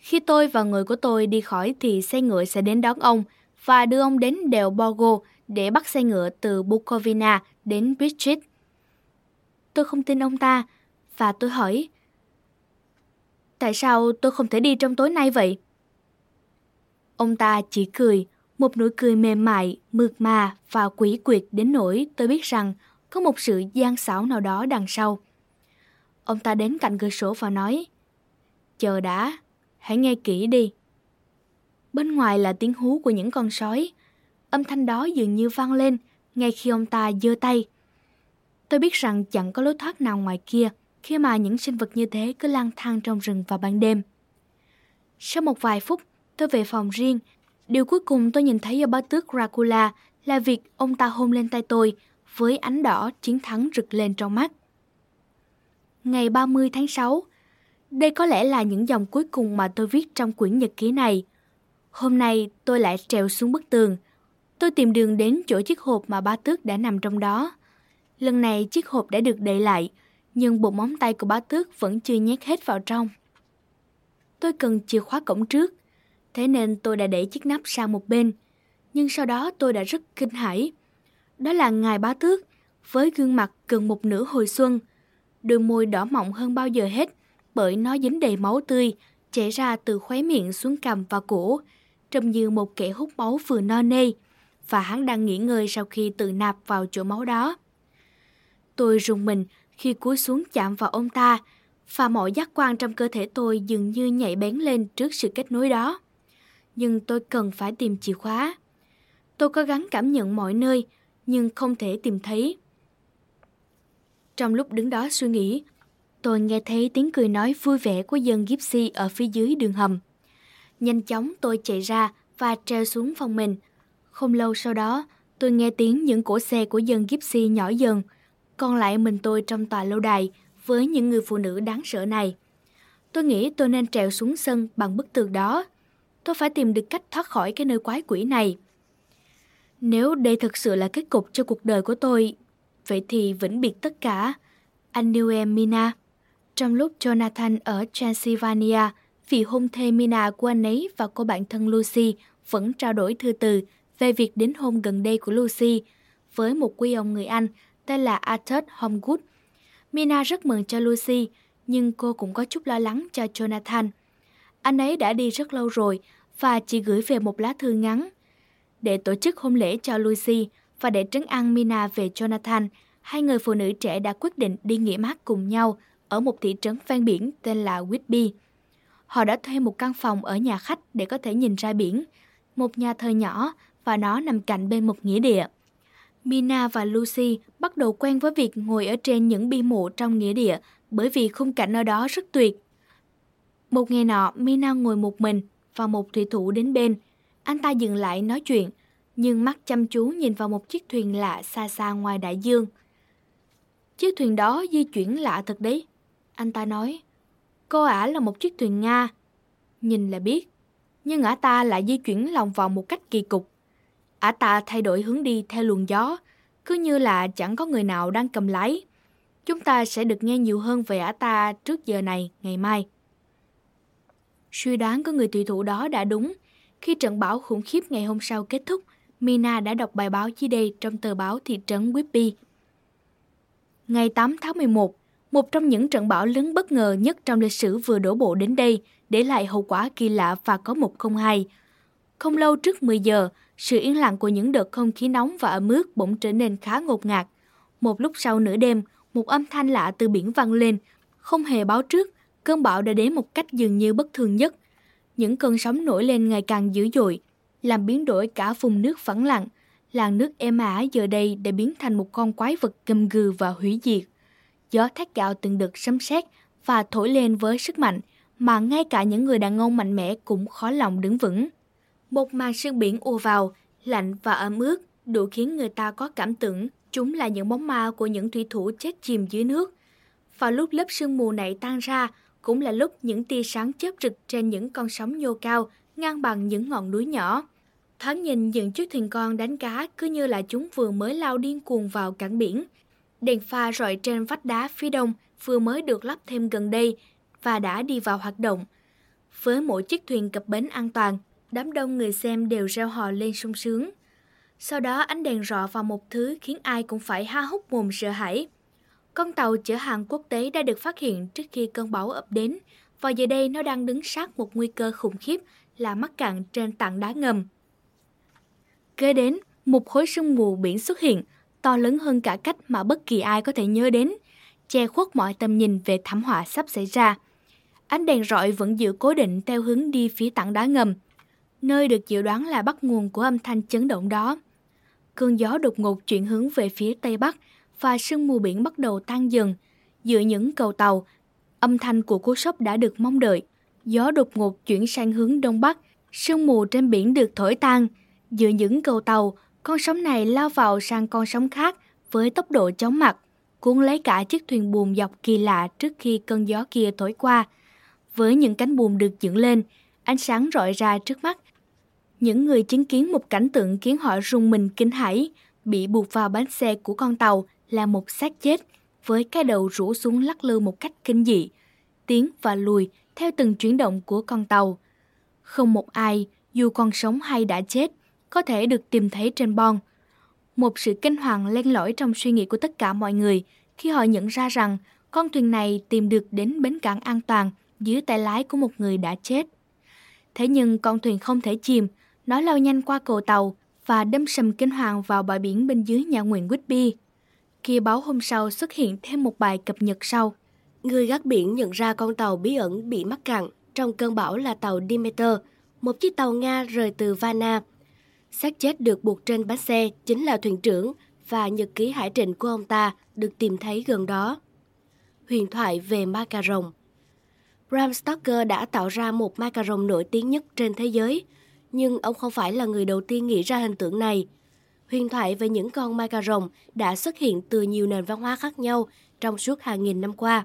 Khi tôi và người của tôi đi khỏi thì xe ngựa sẽ đến đón ông và đưa ông đến đèo Bogo để bắt xe ngựa từ Bukovina đến Bridget. Tôi không tin ông ta và tôi hỏi Tại sao tôi không thể đi trong tối nay vậy? Ông ta chỉ cười, một nụ cười mềm mại, mượt mà và quỷ quyệt đến nỗi tôi biết rằng có một sự gian xảo nào đó đằng sau. Ông ta đến cạnh cửa sổ và nói, Chờ đã, hãy nghe kỹ đi. Bên ngoài là tiếng hú của những con sói. Âm thanh đó dường như vang lên ngay khi ông ta giơ tay. Tôi biết rằng chẳng có lối thoát nào ngoài kia khi mà những sinh vật như thế cứ lang thang trong rừng vào ban đêm. Sau một vài phút, tôi về phòng riêng. Điều cuối cùng tôi nhìn thấy ở bá tước Dracula là việc ông ta hôn lên tay tôi với ánh đỏ chiến thắng rực lên trong mắt. Ngày 30 tháng 6, đây có lẽ là những dòng cuối cùng mà tôi viết trong quyển nhật ký này. Hôm nay tôi lại trèo xuống bức tường. Tôi tìm đường đến chỗ chiếc hộp mà bá tước đã nằm trong đó. Lần này chiếc hộp đã được đậy lại, nhưng bộ móng tay của bá tước vẫn chưa nhét hết vào trong. Tôi cần chìa khóa cổng trước, thế nên tôi đã để chiếc nắp sang một bên. Nhưng sau đó tôi đã rất kinh hãi. Đó là ngài bá tước, với gương mặt gần một nửa hồi xuân, đôi môi đỏ mọng hơn bao giờ hết bởi nó dính đầy máu tươi chảy ra từ khóe miệng xuống cằm và cổ, trông như một kẻ hút máu vừa no nê, và hắn đang nghỉ ngơi sau khi tự nạp vào chỗ máu đó. Tôi rùng mình khi cúi xuống chạm vào ông ta, và mọi giác quan trong cơ thể tôi dường như nhảy bén lên trước sự kết nối đó. Nhưng tôi cần phải tìm chìa khóa. Tôi cố gắng cảm nhận mọi nơi, nhưng không thể tìm thấy. Trong lúc đứng đó suy nghĩ, tôi nghe thấy tiếng cười nói vui vẻ của dân Gypsy ở phía dưới đường hầm. Nhanh chóng tôi chạy ra và treo xuống phòng mình. Không lâu sau đó, tôi nghe tiếng những cỗ xe của dân Gypsy nhỏ dần. Còn lại mình tôi trong tòa lâu đài với những người phụ nữ đáng sợ này. Tôi nghĩ tôi nên trèo xuống sân bằng bức tường đó. Tôi phải tìm được cách thoát khỏi cái nơi quái quỷ này. Nếu đây thực sự là kết cục cho cuộc đời của tôi, vậy thì vĩnh biệt tất cả. Anh yêu em Mina. Trong lúc Jonathan ở Transylvania, vị hôn thê Mina của anh ấy và cô bạn thân Lucy vẫn trao đổi thư từ về việc đính hôn gần đây của Lucy với một quý ông người Anh tên là Arthur Homewood. Mina rất mừng cho Lucy, nhưng cô cũng có chút lo lắng cho Jonathan. Anh ấy đã đi rất lâu rồi và chỉ gửi về một lá thư ngắn. Để tổ chức hôn lễ cho Lucy và để trấn an Mina về Jonathan, hai người phụ nữ trẻ đã quyết định đi nghỉ mát cùng nhau ở một thị trấn ven biển tên là Whitby. Họ đã thuê một căn phòng ở nhà khách để có thể nhìn ra biển, một nhà thờ nhỏ và nó nằm cạnh bên một nghĩa địa. Mina và Lucy bắt đầu quen với việc ngồi ở trên những bi mộ trong nghĩa địa bởi vì khung cảnh ở đó rất tuyệt. Một ngày nọ, Mina ngồi một mình và một thủy thủ đến bên. Anh ta dừng lại nói chuyện, nhưng mắt chăm chú nhìn vào một chiếc thuyền lạ xa xa ngoài đại dương. Chiếc thuyền đó di chuyển lạ thật đấy. Anh ta nói, cô ả là một chiếc thuyền Nga. Nhìn là biết, nhưng ả ta lại di chuyển lòng vòng một cách kỳ cục. Ả ta thay đổi hướng đi theo luồng gió, cứ như là chẳng có người nào đang cầm lái. Chúng ta sẽ được nghe nhiều hơn về ả ta trước giờ này, ngày mai. Suy đoán của người tùy thủ đó đã đúng. Khi trận bão khủng khiếp ngày hôm sau kết thúc, Mina đã đọc bài báo dưới đây trong tờ báo thị trấn Whippy. Ngày 8 tháng 11, một trong những trận bão lớn bất ngờ nhất trong lịch sử vừa đổ bộ đến đây, để lại hậu quả kỳ lạ và có một không hai. Không lâu trước 10 giờ, sự yên lặng của những đợt không khí nóng và ẩm ướt bỗng trở nên khá ngột ngạt. Một lúc sau nửa đêm, một âm thanh lạ từ biển vang lên, không hề báo trước, cơn bão đã đến một cách dường như bất thường nhất. Những cơn sóng nổi lên ngày càng dữ dội, làm biến đổi cả vùng nước phẳng lặng. Làng nước êm ả giờ đây đã biến thành một con quái vật gầm gừ và hủy diệt. Gió thét gạo từng đợt sấm sét và thổi lên với sức mạnh mà ngay cả những người đàn ông mạnh mẽ cũng khó lòng đứng vững. Một màn sương biển ùa vào, lạnh và ẩm ướt, đủ khiến người ta có cảm tưởng chúng là những bóng ma của những thủy thủ chết chìm dưới nước. Vào lúc lớp sương mù này tan ra, cũng là lúc những tia sáng chớp rực trên những con sóng nhô cao, ngang bằng những ngọn núi nhỏ. Thoáng nhìn những chiếc thuyền con đánh cá cứ như là chúng vừa mới lao điên cuồng vào cảng biển. Đèn pha rọi trên vách đá phía đông vừa mới được lắp thêm gần đây và đã đi vào hoạt động. Với mỗi chiếc thuyền cập bến an toàn, đám đông người xem đều reo hò lên sung sướng. Sau đó ánh đèn rọ vào một thứ khiến ai cũng phải ha hốc mồm sợ hãi. Con tàu chở hàng quốc tế đã được phát hiện trước khi cơn bão ập đến và giờ đây nó đang đứng sát một nguy cơ khủng khiếp là mắc cạn trên tảng đá ngầm. Kế đến, một khối sương mù biển xuất hiện, to lớn hơn cả cách mà bất kỳ ai có thể nhớ đến, che khuất mọi tầm nhìn về thảm họa sắp xảy ra. Ánh đèn rọi vẫn giữ cố định theo hướng đi phía tảng đá ngầm, nơi được dự đoán là bắt nguồn của âm thanh chấn động đó. Cơn gió đột ngột chuyển hướng về phía tây bắc và sương mù biển bắt đầu tan dần. Giữa những cầu tàu, âm thanh của cú sốc đã được mong đợi. Gió đột ngột chuyển sang hướng đông bắc, sương mù trên biển được thổi tan. Giữa những cầu tàu, con sóng này lao vào sang con sóng khác với tốc độ chóng mặt, cuốn lấy cả chiếc thuyền buồm dọc kỳ lạ trước khi cơn gió kia thổi qua. Với những cánh buồm được dựng lên, ánh sáng rọi ra trước mắt. Những người chứng kiến một cảnh tượng khiến họ rung mình kinh hãi, bị buộc vào bánh xe của con tàu là một xác chết với cái đầu rũ xuống lắc lư một cách kinh dị, tiến và lùi theo từng chuyển động của con tàu. Không một ai, dù còn sống hay đã chết, có thể được tìm thấy trên bon. Một sự kinh hoàng len lỏi trong suy nghĩ của tất cả mọi người khi họ nhận ra rằng con thuyền này tìm được đến bến cảng an toàn dưới tay lái của một người đã chết. Thế nhưng con thuyền không thể chìm, nó lao nhanh qua cầu tàu và đâm sầm kinh hoàng vào bãi biển bên dưới nhà nguyện Whitby. Khi báo hôm sau xuất hiện thêm một bài cập nhật sau. Người gác biển nhận ra con tàu bí ẩn bị mắc cạn trong cơn bão là tàu Demeter, một chiếc tàu Nga rời từ Varna. Xác chết được buộc trên bánh xe chính là thuyền trưởng và nhật ký hải trình của ông ta được tìm thấy gần đó. Huyền thoại về ma cà rồng Bram Stoker đã tạo ra một macaron nổi tiếng nhất trên thế giới, nhưng ông không phải là người đầu tiên nghĩ ra hình tượng này. Huyền thoại về những con macaron đã xuất hiện từ nhiều nền văn hóa khác nhau trong suốt hàng nghìn năm qua.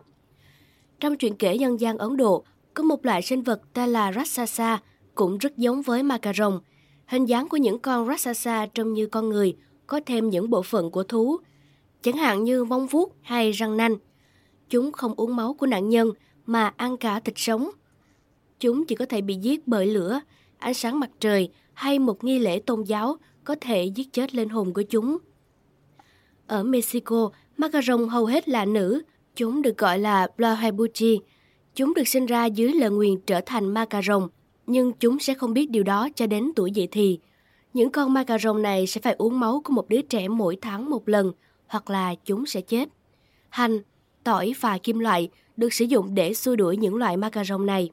Trong truyện kể dân gian Ấn Độ, có một loại sinh vật tên là Raksasa, cũng rất giống với macaron. Hình dáng của những con Raksasa trông như con người, có thêm những bộ phận của thú, chẳng hạn như móng vuốt hay răng nanh. Chúng không uống máu của nạn nhân mà ăn cả thịt sống. Chúng chỉ có thể bị giết bởi lửa, ánh sáng mặt trời hay một nghi lễ tôn giáo có thể giết chết linh hồn của chúng. Ở Mexico, macaron hầu hết là nữ, chúng được gọi là Blahebuchi. Chúng được sinh ra dưới lời nguyền trở thành macaron, nhưng chúng sẽ không biết điều đó cho đến tuổi dậy thì. Những con macaron này sẽ phải uống máu của một đứa trẻ mỗi tháng một lần, hoặc là chúng sẽ chết. Hành, tỏi và kim loại được sử dụng để xua đuổi những loại macaron này.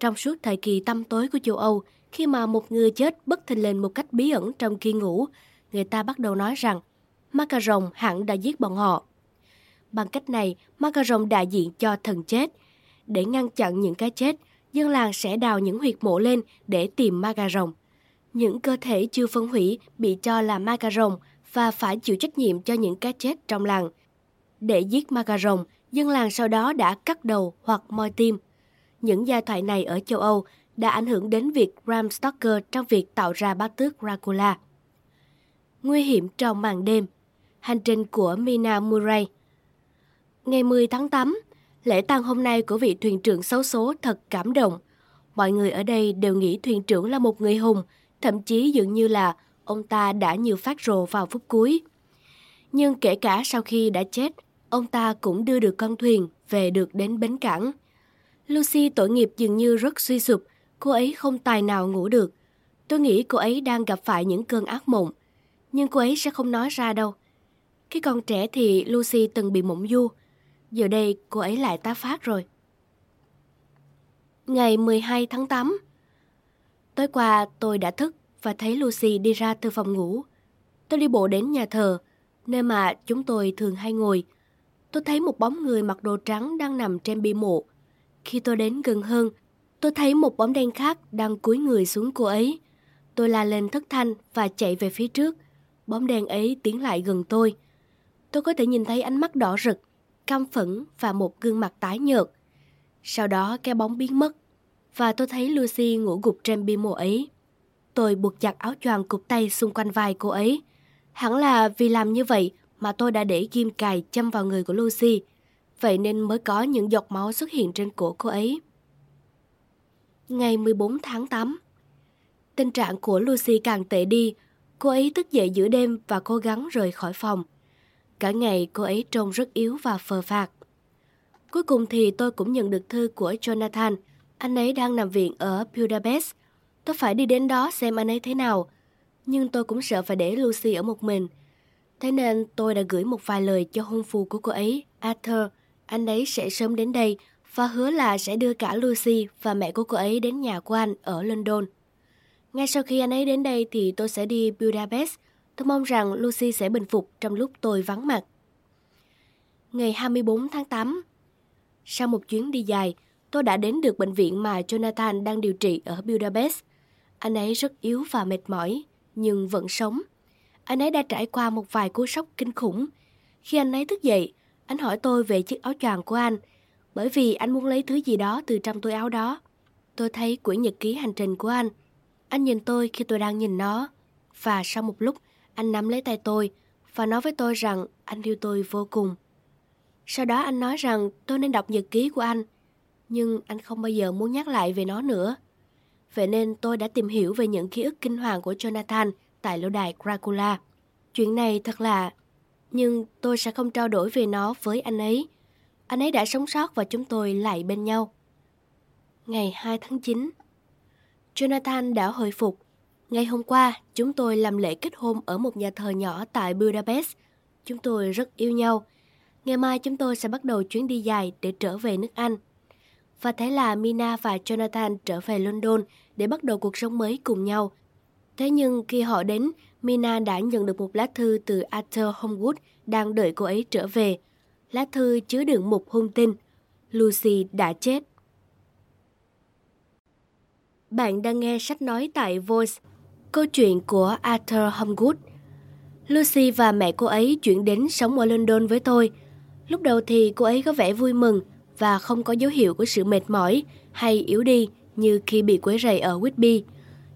Trong suốt thời kỳ tăm tối của châu Âu, khi mà một người chết bất thình lình một cách bí ẩn trong khi ngủ, người ta bắt đầu nói rằng macaron hẳn đã giết bọn họ. Bằng cách này, macaron đại diện cho thần chết. Để ngăn chặn những cái chết, dân làng sẽ đào những huyệt mộ lên để tìm macaron. Những cơ thể chưa phân hủy bị cho là macaron và phải chịu trách nhiệm cho những cái chết trong làng. Để giết macaron, dân làng sau đó đã cắt đầu hoặc moi tim. Những giai thoại này ở châu Âu đã ảnh hưởng đến việc Bram Stoker trong việc tạo ra bá tước Dracula. Nguy hiểm trong màn đêm Hành trình của Mina Murray Ngày 10 tháng 8, lễ tang hôm nay của vị thuyền trưởng xấu số thật cảm động. Mọi người ở đây đều nghĩ thuyền trưởng là một người hùng, thậm chí dường như là ông ta đã nhiều phát rồ vào phút cuối. Nhưng kể cả sau khi đã chết, ông ta cũng đưa được con thuyền về được đến bến cảng. Lucy tội nghiệp dường như rất suy sụp, cô ấy không tài nào ngủ được. Tôi nghĩ cô ấy đang gặp phải những cơn ác mộng, nhưng cô ấy sẽ không nói ra đâu. Khi còn trẻ thì Lucy từng bị mộng du, giờ đây cô ấy lại tá phát rồi. Ngày 12 tháng 8 Tối qua tôi đã thức và thấy Lucy đi ra từ phòng ngủ. Tôi đi bộ đến nhà thờ, nơi mà chúng tôi thường hay ngồi. Tôi thấy một bóng người mặc đồ trắng đang nằm trên bia mộ. Khi tôi đến gần hơn, tôi thấy một bóng đen khác đang cúi người xuống cô ấy. Tôi la lên thất thanh và chạy về phía trước. Bóng đen ấy tiến lại gần tôi. Tôi có thể nhìn thấy ánh mắt đỏ rực, căm phẫn và một gương mặt tái nhợt. Sau đó cái bóng biến mất, và tôi thấy Lucy ngủ gục trên bia mộ ấy. Tôi buộc chặt áo choàng cụp tay xung quanh vai cô ấy. Hẳn là vì làm như vậy mà tôi đã để ghim cài châm vào người của Lucy. Vậy nên mới có những giọt máu xuất hiện trên cổ cô ấy. Ngày 14 tháng 8 Tình trạng của Lucy càng tệ đi. Cô ấy thức dậy giữa đêm và cố gắng rời khỏi phòng. Cả ngày cô ấy trông rất yếu và phờ phạc. Cuối cùng thì tôi cũng nhận được thư của Jonathan. Anh ấy đang nằm viện ở Budapest Tôi phải đi đến đó xem anh ấy thế nào. Nhưng tôi cũng sợ phải để Lucy ở một mình. Thế nên tôi đã gửi một vài lời cho hôn phu của cô ấy, Arthur. Anh ấy sẽ sớm đến đây và hứa là sẽ đưa cả Lucy và mẹ của cô ấy đến nhà của anh ở London. Ngay sau khi anh ấy đến đây thì tôi sẽ đi Budapest. Tôi mong rằng Lucy sẽ bình phục trong lúc tôi vắng mặt. Ngày 24 tháng 8 Sau một chuyến đi dài, tôi đã đến được bệnh viện mà Jonathan đang điều trị ở Budapest. Anh ấy rất yếu và mệt mỏi, nhưng vẫn sống. Anh ấy đã trải qua một vài cú sốc kinh khủng. Khi anh ấy thức dậy, anh hỏi tôi về chiếc áo choàng của anh, bởi vì anh muốn lấy thứ gì đó từ trong túi áo đó. Tôi thấy quyển nhật ký hành trình của anh. Anh nhìn tôi khi tôi đang nhìn nó. Và sau một lúc, anh nắm lấy tay tôi và nói với tôi rằng anh yêu tôi vô cùng. Sau đó anh nói rằng tôi nên đọc nhật ký của anh, nhưng anh không bao giờ muốn nhắc lại về nó nữa. Vậy nên tôi đã tìm hiểu về những ký ức kinh hoàng của Jonathan tại lâu đài Dracula. Chuyện này thật là... Nhưng tôi sẽ không trao đổi về nó với anh ấy. Anh ấy đã sống sót và chúng tôi lại bên nhau. Ngày 2 tháng 9 Jonathan đã hồi phục. Ngày hôm qua, chúng tôi làm lễ kết hôn ở một nhà thờ nhỏ tại Budapest. Chúng tôi rất yêu nhau. Ngày mai chúng tôi sẽ bắt đầu chuyến đi dài để trở về nước Anh và thế là Mina và Jonathan trở về London để bắt đầu cuộc sống mới cùng nhau. Thế nhưng khi họ đến, Mina đã nhận được một lá thư từ Arthur Homewood đang đợi cô ấy trở về. Lá thư chứa đựng một hung tin. Lucy đã chết. Bạn đang nghe sách nói tại Voice, câu chuyện của Arthur Humgood. Lucy và mẹ cô ấy chuyển đến sống ở London với tôi. Lúc đầu thì cô ấy có vẻ vui mừng và không có dấu hiệu của sự mệt mỏi hay yếu đi như khi bị quấy rầy ở Whitby.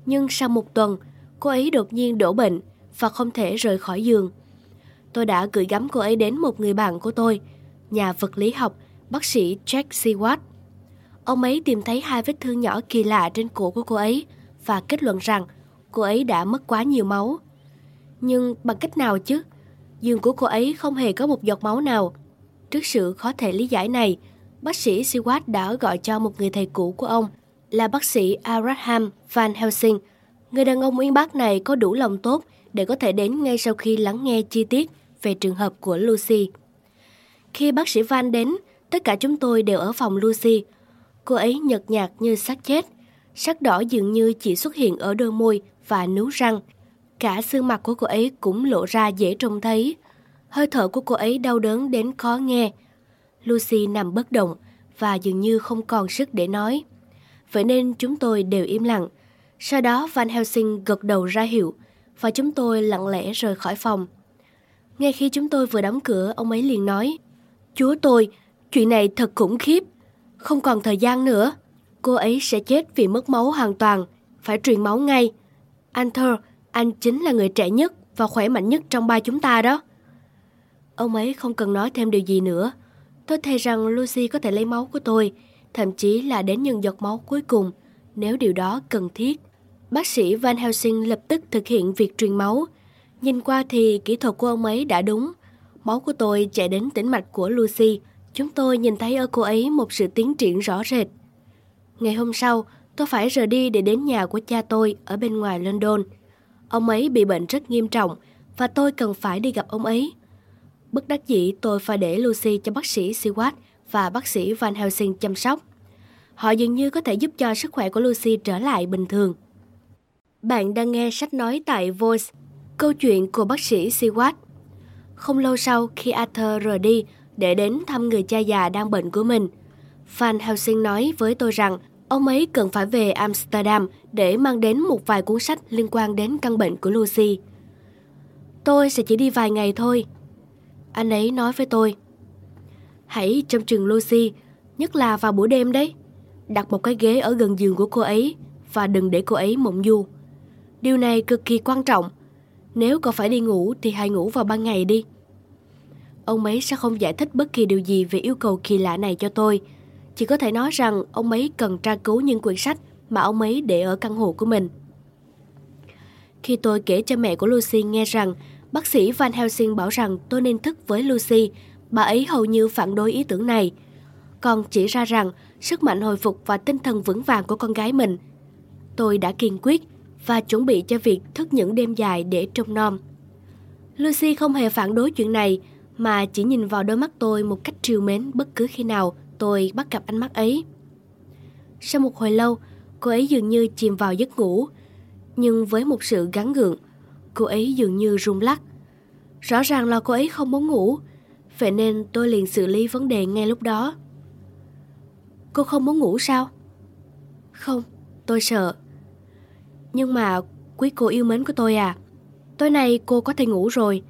Nhưng sau một tuần, cô ấy đột nhiên đổ bệnh và không thể rời khỏi giường. Tôi đã gửi gắm cô ấy đến một người bạn của tôi, nhà vật lý học, bác sĩ Jack Seward. Ông ấy tìm thấy hai vết thương nhỏ kỳ lạ trên cổ của cô ấy và kết luận rằng cô ấy đã mất quá nhiều máu. Nhưng bằng cách nào chứ? Giường của cô ấy không hề có một giọt máu nào. Trước sự khó thể lý giải này, bác sĩ Siwat đã gọi cho một người thầy cũ của ông là bác sĩ Abraham Van Helsing. Người đàn ông uyên bác này có đủ lòng tốt để có thể đến ngay sau khi lắng nghe chi tiết về trường hợp của Lucy. Khi bác sĩ Van đến, tất cả chúng tôi đều ở phòng Lucy. Cô ấy nhợt nhạt như xác chết. Sắc đỏ dường như chỉ xuất hiện ở đôi môi và nướu răng. Cả xương mặt của cô ấy cũng lộ ra dễ trông thấy. Hơi thở của cô ấy đau đớn đến khó nghe. Lucy nằm bất động và dường như không còn sức để nói. Vậy nên chúng tôi đều im lặng. Sau đó Van Helsing gật đầu ra hiệu và chúng tôi lặng lẽ rời khỏi phòng. Ngay khi chúng tôi vừa đóng cửa, ông ấy liền nói Chúa tôi, chuyện này thật khủng khiếp. Không còn thời gian nữa. Cô ấy sẽ chết vì mất máu hoàn toàn. Phải truyền máu ngay. Anh Thơ, anh chính là người trẻ nhất và khỏe mạnh nhất trong ba chúng ta đó. Ông ấy không cần nói thêm điều gì nữa. Tôi thề rằng Lucy có thể lấy máu của tôi, thậm chí là đến những giọt máu cuối cùng, nếu điều đó cần thiết. Bác sĩ Van Helsing lập tức thực hiện việc truyền máu. Nhìn qua thì kỹ thuật của ông ấy đã đúng. Máu của tôi chạy đến tĩnh mạch của Lucy. Chúng tôi nhìn thấy ở cô ấy một sự tiến triển rõ rệt. Ngày hôm sau, tôi phải rời đi để đến nhà của cha tôi ở bên ngoài London. Ông ấy bị bệnh rất nghiêm trọng và tôi cần phải đi gặp ông ấy. Bất đắc dĩ tôi phải để Lucy cho bác sĩ Seward và bác sĩ Van Helsing chăm sóc. Họ dường như có thể giúp cho sức khỏe của Lucy trở lại bình thường. Bạn đang nghe sách nói tại Voice, câu chuyện của bác sĩ Seward. Không lâu sau khi Arthur rời đi để đến thăm người cha già đang bệnh của mình, Van Helsing nói với tôi rằng ông ấy cần phải về Amsterdam để mang đến một vài cuốn sách liên quan đến căn bệnh của Lucy. Tôi sẽ chỉ đi vài ngày thôi. Anh ấy nói với tôi. Hãy trông chừng Lucy, nhất là vào buổi đêm đấy. Đặt một cái ghế ở gần giường của cô ấy và đừng để cô ấy mộng du. Điều này cực kỳ quan trọng. Nếu cậu phải đi ngủ thì hãy ngủ vào ban ngày đi. Ông ấy sẽ không giải thích bất kỳ điều gì về yêu cầu kỳ lạ này cho tôi. Chỉ có thể nói rằng ông ấy cần tra cứu những quyển sách mà ông ấy để ở căn hộ của mình. Khi tôi kể cho mẹ của Lucy nghe rằng bác sĩ Van Helsing bảo rằng tôi nên thức với Lucy, bà ấy hầu như phản đối ý tưởng này. Còn chỉ ra rằng sức mạnh hồi phục và tinh thần vững vàng của con gái mình. Tôi đã kiên quyết và chuẩn bị cho việc thức những đêm dài để trông nom. Lucy không hề phản đối chuyện này, mà chỉ nhìn vào đôi mắt tôi một cách trìu mến bất cứ khi nào tôi bắt gặp ánh mắt ấy. Sau một hồi lâu, cô ấy dường như chìm vào giấc ngủ, nhưng với một sự gắn gượng, cô ấy dường như rung lắc. Rõ ràng là cô ấy không muốn ngủ, vậy nên tôi liền xử lý vấn đề ngay lúc đó. Cô không muốn ngủ sao? Không, tôi sợ. Nhưng mà quý cô yêu mến của tôi à, tối nay cô có thể ngủ rồi.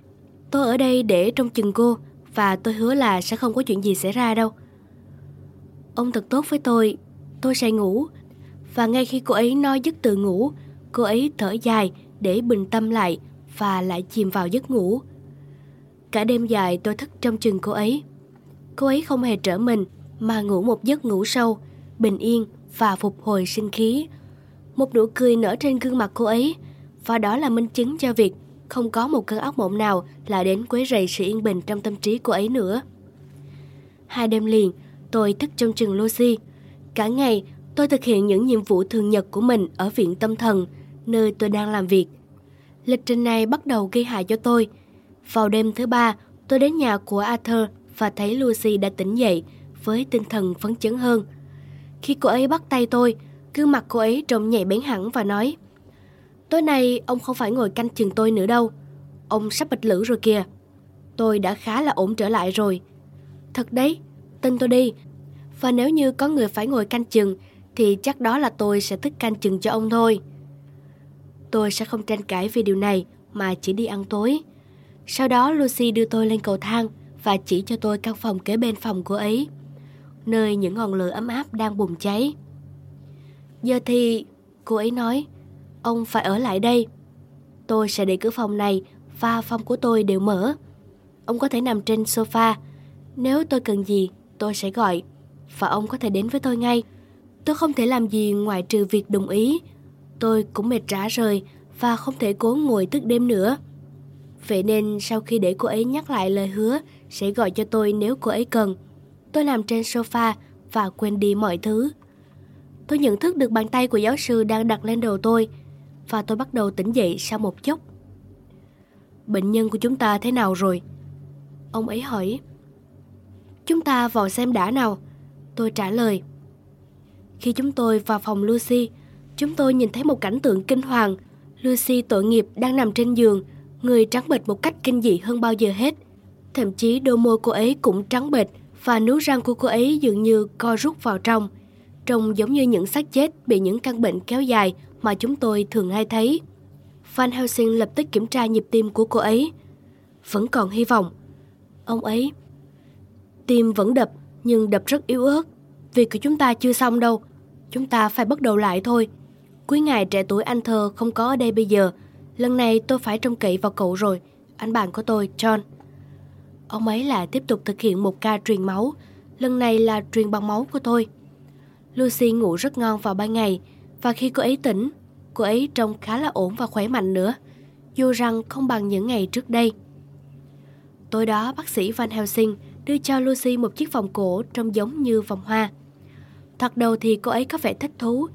Tôi ở đây để trông chừng cô và tôi hứa là sẽ không có chuyện gì xảy ra đâu. Ông thật tốt với tôi, tôi sẽ ngủ. Và ngay khi cô ấy nói dứt từ ngủ, cô ấy thở dài để bình tâm lại và lại chìm vào giấc ngủ. Cả đêm dài tôi thức trong chừng cô ấy. Cô ấy không hề trở mình mà ngủ một giấc ngủ sâu, bình yên và phục hồi sinh khí. Một nụ cười nở trên gương mặt cô ấy và đó là minh chứng cho việc không có một cơn ác mộng nào lại đến quấy rầy sự yên bình trong tâm trí cô ấy nữa. Hai đêm liền, tôi thức trong trường Lucy. Cả ngày, tôi thực hiện những nhiệm vụ thường nhật của mình ở viện tâm thần, nơi tôi đang làm việc. Lịch trình này bắt đầu gây hại cho tôi. Vào đêm thứ ba, tôi đến nhà của Arthur và thấy Lucy đã tỉnh dậy với tinh thần phấn chấn hơn. Khi cô ấy bắt tay tôi, gương mặt cô ấy trông nhạy bén hẳn và nói Tối nay ông không phải ngồi canh chừng tôi nữa đâu. Ông sắp bịch lử rồi kìa. Tôi đã khá là ổn trở lại rồi. Thật đấy, tin tôi đi. Và nếu như có người phải ngồi canh chừng, thì chắc đó là tôi sẽ thức canh chừng cho ông thôi. Tôi sẽ không tranh cãi về điều này mà chỉ đi ăn tối. Sau đó Lucy đưa tôi lên cầu thang và chỉ cho tôi căn phòng kế bên phòng cô ấy, nơi những ngọn lửa ấm áp đang bùng cháy. Giờ thì, cô ấy nói, ông phải ở lại đây. Tôi sẽ để cửa phòng này và phòng của tôi đều mở. Ông có thể nằm trên sofa. Nếu tôi cần gì, tôi sẽ gọi. Và ông có thể đến với tôi ngay. Tôi không thể làm gì ngoài trừ việc đồng ý. Tôi cũng mệt rã rời và không thể cố ngồi thức đêm nữa. Vậy nên sau khi để cô ấy nhắc lại lời hứa sẽ gọi cho tôi nếu cô ấy cần, tôi nằm trên sofa và quên đi mọi thứ. Tôi nhận thức được bàn tay của giáo sư đang đặt lên đầu tôi và tôi bắt đầu tỉnh dậy sau một chốc. Bệnh nhân của chúng ta thế nào rồi? Ông ấy hỏi. Chúng ta vào xem đã nào. Tôi trả lời. Khi chúng tôi vào phòng Lucy, chúng tôi nhìn thấy một cảnh tượng kinh hoàng. Lucy tội nghiệp đang nằm trên giường, người trắng bệch một cách kinh dị hơn bao giờ hết. Thậm chí đôi môi cô ấy cũng trắng bệch và nướu răng của cô ấy dường như co rút vào trong. Trông giống như những xác chết bị những căn bệnh kéo dài mà chúng tôi thường hay thấy. Van Helsing lập tức kiểm tra nhịp tim của cô ấy. Vẫn còn hy vọng. Ông ấy... Tim vẫn đập, nhưng đập rất yếu ớt. Việc của chúng ta chưa xong đâu. Chúng ta phải bắt đầu lại thôi. Quý ngài trẻ tuổi anh thơ không có ở đây bây giờ. Lần này tôi phải trông cậy vào cậu rồi. Anh bạn của tôi, John. Ông ấy lại tiếp tục thực hiện một ca truyền máu. Lần này là truyền bằng máu của tôi. Lucy ngủ rất ngon vào ban ngày. Và khi cô ấy tỉnh, cô ấy trông khá là ổn và khỏe mạnh nữa. Dù rằng không bằng những ngày trước đây. Tối đó bác sĩ Van Helsing đưa cho Lucy một chiếc vòng cổ trông giống như vòng hoa. Thoạt đầu thì cô ấy có vẻ thích thú,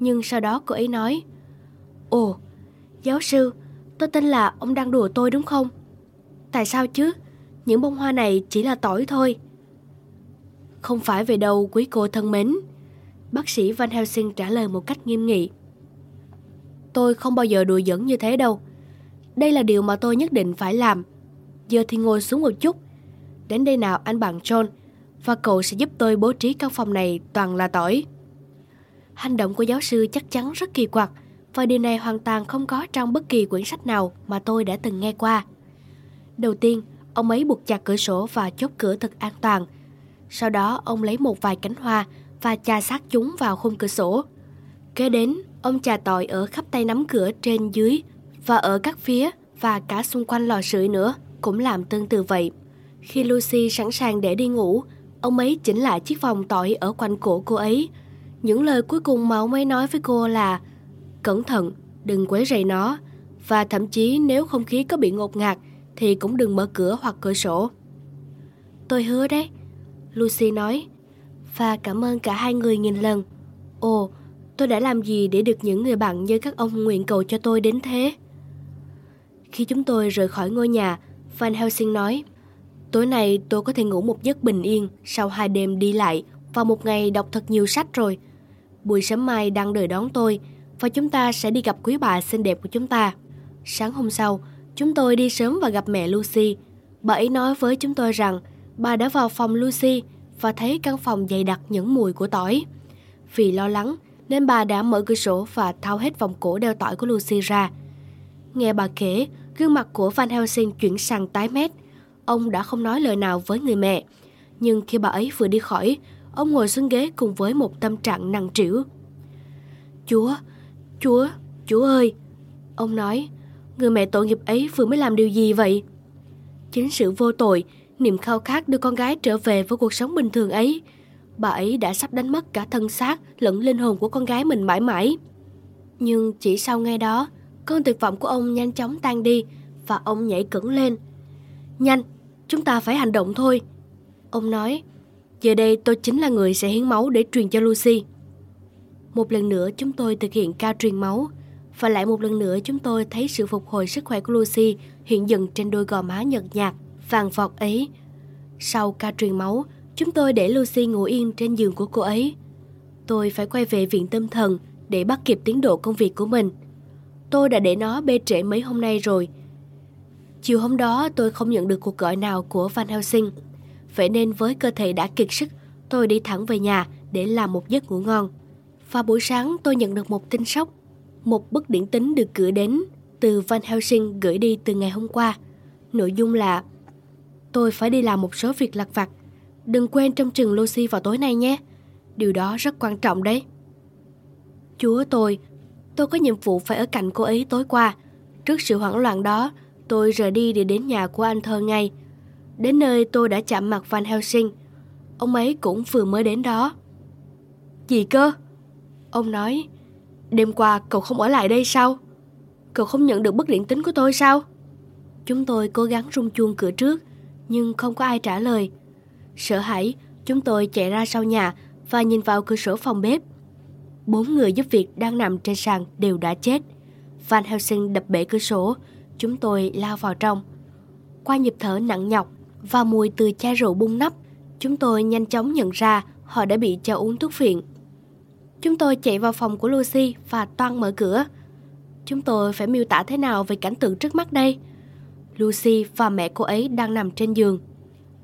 nhưng sau đó cô ấy nói Ồ, giáo sư, tôi tin là ông đang đùa tôi đúng không? Tại sao chứ? Những bông hoa này chỉ là tỏi thôi. Không phải về đâu quý cô thân mến. Bác sĩ Van Helsing trả lời một cách nghiêm nghị. Tôi không bao giờ đùa giỡn như thế đâu. Đây là điều mà tôi nhất định phải làm. Giờ thì ngồi xuống một chút. Đến đây nào anh bạn John, và cậu sẽ giúp tôi bố trí căn phòng này toàn là tỏi. Hành động của giáo sư chắc chắn rất kỳ quặc, và điều này hoàn toàn không có trong bất kỳ quyển sách nào mà tôi đã từng nghe qua. Đầu tiên, ông ấy buộc chặt cửa sổ và chốt cửa thật an toàn. Sau đó, ông lấy một vài cánh hoa và chà sát chúng vào khung cửa sổ. Kế đến, ông chà tỏi ở khắp tay nắm cửa trên dưới và ở các phía và cả xung quanh lò sưởi nữa cũng làm tương tự vậy. Khi Lucy sẵn sàng để đi ngủ, ông ấy chỉnh lại chiếc vòng tỏi ở quanh cổ cô ấy. Những lời cuối cùng mà ông ấy nói với cô là Cẩn thận, đừng quấy rầy nó. Và thậm chí nếu không khí có bị ngột ngạt thì cũng đừng mở cửa hoặc cửa sổ. Tôi hứa đấy, Lucy nói. Và cảm ơn cả hai người nghìn lần. Ồ, tôi đã làm gì để được những người bạn như các ông nguyện cầu cho tôi đến thế? Khi chúng tôi rời khỏi ngôi nhà, Van Helsing nói Tối nay tôi có thể ngủ một giấc bình yên sau hai đêm đi lại và một ngày đọc thật nhiều sách rồi. Buổi sớm mai đang đợi đón tôi và chúng ta sẽ đi gặp quý bà xinh đẹp của chúng ta. Sáng hôm sau, chúng tôi đi sớm và gặp mẹ Lucy. Bà ấy nói với chúng tôi rằng bà đã vào phòng Lucy và thấy căn phòng dày đặc những mùi của tỏi. Vì lo lắng nên bà đã mở cửa sổ và tháo hết vòng cổ đeo tỏi của Lucy ra. Nghe bà kể, gương mặt của Van Helsing chuyển sang tái mét. Ông đã không nói lời nào với người mẹ. Nhưng khi bà ấy vừa đi khỏi, ông ngồi xuống ghế cùng với một tâm trạng nặng trĩu. Chúa, Chúa, Chúa ơi! Ông nói, người mẹ tội nghiệp ấy vừa mới làm điều gì vậy? Chính sự vô tội, niềm khao khát đưa con gái trở về với cuộc sống bình thường ấy. Bà ấy đã sắp đánh mất cả thân xác lẫn linh hồn của con gái mình mãi mãi. Nhưng chỉ sau ngay đó, cơn tuyệt vọng của ông nhanh chóng tan đi và ông nhảy cứng lên. Nhanh, chúng ta phải hành động thôi. Ông nói, giờ đây tôi chính là người sẽ hiến máu để truyền cho Lucy. Một lần nữa chúng tôi thực hiện ca truyền máu và lại một lần nữa chúng tôi thấy sự phục hồi sức khỏe của Lucy hiện dần trên đôi gò má nhợt nhạt, vàng vọt ấy. Sau ca truyền máu, chúng tôi để Lucy ngủ yên trên giường của cô ấy. Tôi phải quay về viện tâm thần để bắt kịp tiến độ công việc của mình. Tôi đã để nó bê trễ mấy hôm nay rồi. Chiều hôm đó tôi không nhận được cuộc gọi nào của Van Helsing. Vậy nên với cơ thể đã kiệt sức, tôi đi thẳng về nhà để làm một giấc ngủ ngon. Và buổi sáng tôi nhận được một tin sốc. Một bức điện tính được gửi đến từ Van Helsing gửi đi từ ngày hôm qua. Nội dung là Tôi phải đi làm một số việc lặt vặt. Đừng quên trong trường Lucy vào tối nay nhé. Điều đó rất quan trọng đấy. Chúa tôi, tôi có nhiệm vụ phải ở cạnh cô ấy tối qua. Trước sự hoảng loạn đó, tôi rời đi để đến nhà của anh thơ ngay. Đến nơi tôi đã chạm mặt Van Helsing. Ông ấy cũng vừa mới đến đó. Gì cơ? Ông nói, đêm qua cậu không ở lại đây sao? Cậu không nhận được bức điện tính của tôi sao? Chúng tôi cố gắng rung chuông cửa trước, nhưng không có ai trả lời. Sợ hãi, chúng tôi chạy ra sau nhà và nhìn vào cửa sổ phòng bếp. Bốn người giúp việc đang nằm trên sàn đều đã chết. Van Helsing đập bể cửa sổ, chúng tôi lao vào trong. Qua nhịp thở nặng nhọc và mùi từ chai rượu bung nắp, chúng tôi nhanh chóng nhận ra họ đã bị cho uống thuốc phiện. Chúng tôi chạy vào phòng của Lucy và toan mở cửa. Chúng tôi phải miêu tả thế nào về cảnh tượng trước mắt đây? Lucy và mẹ cô ấy đang nằm trên giường.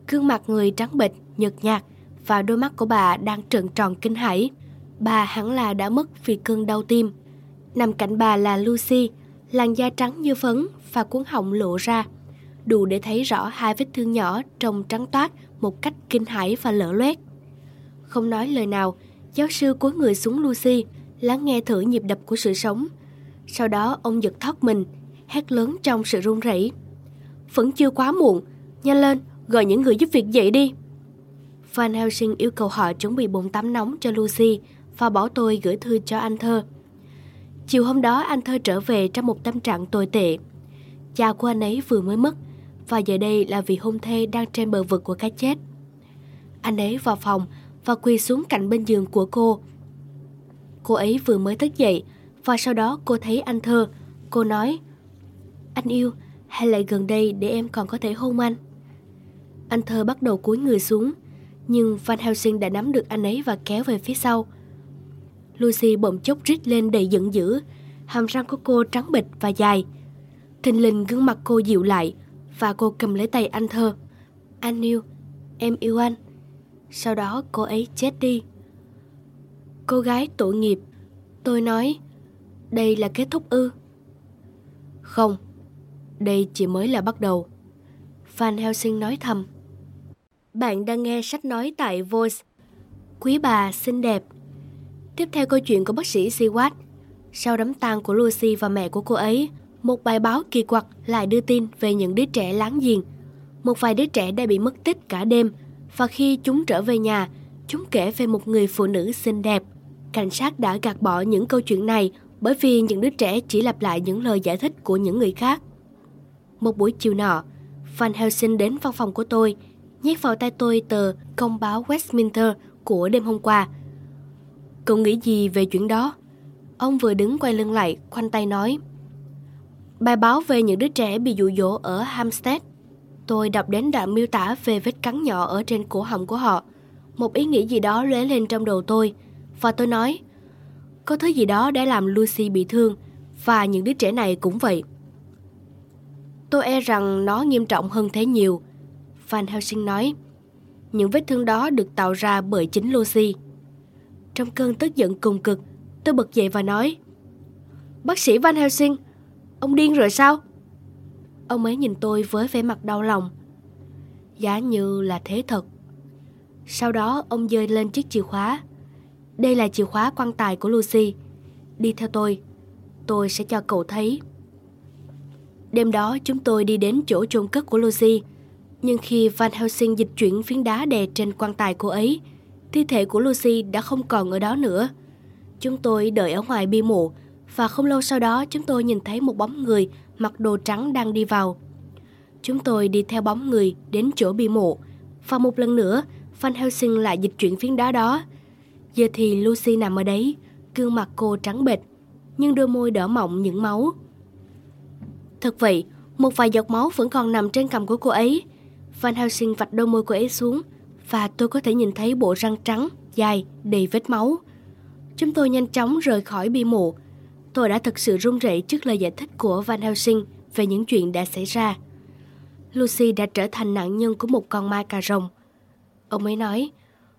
Gương mặt người trắng bệch, nhợt nhạt và đôi mắt của bà đang trợn tròn kinh hãi. Bà hẳn là đã mất vì cơn đau tim. Nằm cạnh bà là Lucy, làn da trắng như phấn và cuốn họng lộ ra, đủ để thấy rõ hai vết thương nhỏ trông trắng toát một cách kinh hãi và lở loét. Không nói lời nào, giáo sư cúi người xuống Lucy, lắng nghe thử nhịp đập của sự sống. Sau đó ông giật thót mình, hét lớn trong sự run rẩy. Vẫn chưa quá muộn, nhanh lên, gọi những người giúp việc dậy đi. Van Helsing yêu cầu họ chuẩn bị bồn tắm nóng cho Lucy và bảo tôi gửi thư cho anh Thơ. Chiều hôm đó anh Thơ trở về trong một tâm trạng tồi tệ. Cha của anh ấy vừa mới mất và giờ đây là vị hôn thê đang trên bờ vực của cái chết. Anh ấy vào phòng và quỳ xuống cạnh bên giường của cô. Cô ấy vừa mới thức dậy và sau đó cô thấy anh Thơ. Cô nói, anh yêu, hay lại gần đây để em còn có thể hôn anh? Anh Thơ bắt đầu cúi người xuống, nhưng Van Helsing đã nắm được anh ấy và kéo về phía sau. Lucy bỗng chốc rít lên đầy giận dữ, hàm răng của cô trắng bịch và dài. Thình lình gương mặt cô dịu lại và cô cầm lấy tay anh Thơ. Anh yêu, em yêu anh. Sau đó cô ấy chết đi. Cô gái tội nghiệp. Tôi nói, đây là kết thúc ư? Không, đây chỉ mới là bắt đầu. Van Helsing nói thầm. Bạn đang nghe sách nói tại Voice. Quý bà xinh đẹp. Tiếp theo câu chuyện của bác sĩ Siwat, Sau đám tang của Lucy và mẹ của cô ấy, một bài báo kỳ quặc lại đưa tin về những đứa trẻ láng giềng. Một vài đứa trẻ đã bị mất tích cả đêm và khi chúng trở về nhà, chúng kể về một người phụ nữ xinh đẹp. Cảnh sát đã gạt bỏ những câu chuyện này bởi vì những đứa trẻ chỉ lặp lại những lời giải thích của những người khác. Một buổi chiều nọ, Van Helsing đến văn phòng của tôi, nhét vào tay tôi tờ công báo Westminster của đêm hôm qua. Cậu nghĩ gì về chuyện đó? Ông vừa đứng quay lưng lại, khoanh tay nói. Bài báo về những đứa trẻ bị dụ dỗ ở Hampstead. Tôi đọc đến đoạn miêu tả về vết cắn nhỏ ở trên cổ họng của họ. Một ý nghĩ gì đó lóe lên trong đầu tôi. Và tôi nói, có thứ gì đó đã làm Lucy bị thương, và những đứa trẻ này cũng vậy. Tôi e rằng nó nghiêm trọng hơn thế nhiều. Van Helsing nói, những vết thương đó được tạo ra bởi chính Lucy. Trong cơn tức giận cùng cực, tôi bật dậy và nói, Bác sĩ Van Helsing, ông điên rồi sao? Ông ấy nhìn tôi với vẻ mặt đau lòng. Giá như là thế thật. Sau đó ông dơi lên chiếc chìa khóa. Đây là chìa khóa quan tài của Lucy. Đi theo tôi. Tôi sẽ cho cậu thấy. Đêm đó chúng tôi đi đến chỗ chôn cất của Lucy. Nhưng khi Van Helsing dịch chuyển phiến đá đè trên quan tài cô ấy, thi thể của Lucy đã không còn ở đó nữa. Chúng tôi đợi ở ngoài bia mộ và không lâu sau đó chúng tôi nhìn thấy một bóng người mặc đồ trắng đang đi vào. Chúng tôi đi theo bóng người đến chỗ bị mộ và một lần nữa Van Helsing lại dịch chuyển phiến đá đó. Giờ thì Lucy nằm ở đấy, gương mặt cô trắng bệch, nhưng đôi môi đỏ mọng những máu. Thật vậy, một vài giọt máu vẫn còn nằm trên cằm của cô ấy. Van Helsing vạch đôi môi cô ấy xuống và tôi có thể nhìn thấy bộ răng trắng, dài, đầy vết máu. Chúng tôi nhanh chóng rời khỏi bi mộ. Tôi đã thực sự run rẩy trước lời giải thích của Van Helsing về những chuyện đã xảy ra. Lucy đã trở thành nạn nhân của một con ma cà rồng. Ông ấy nói,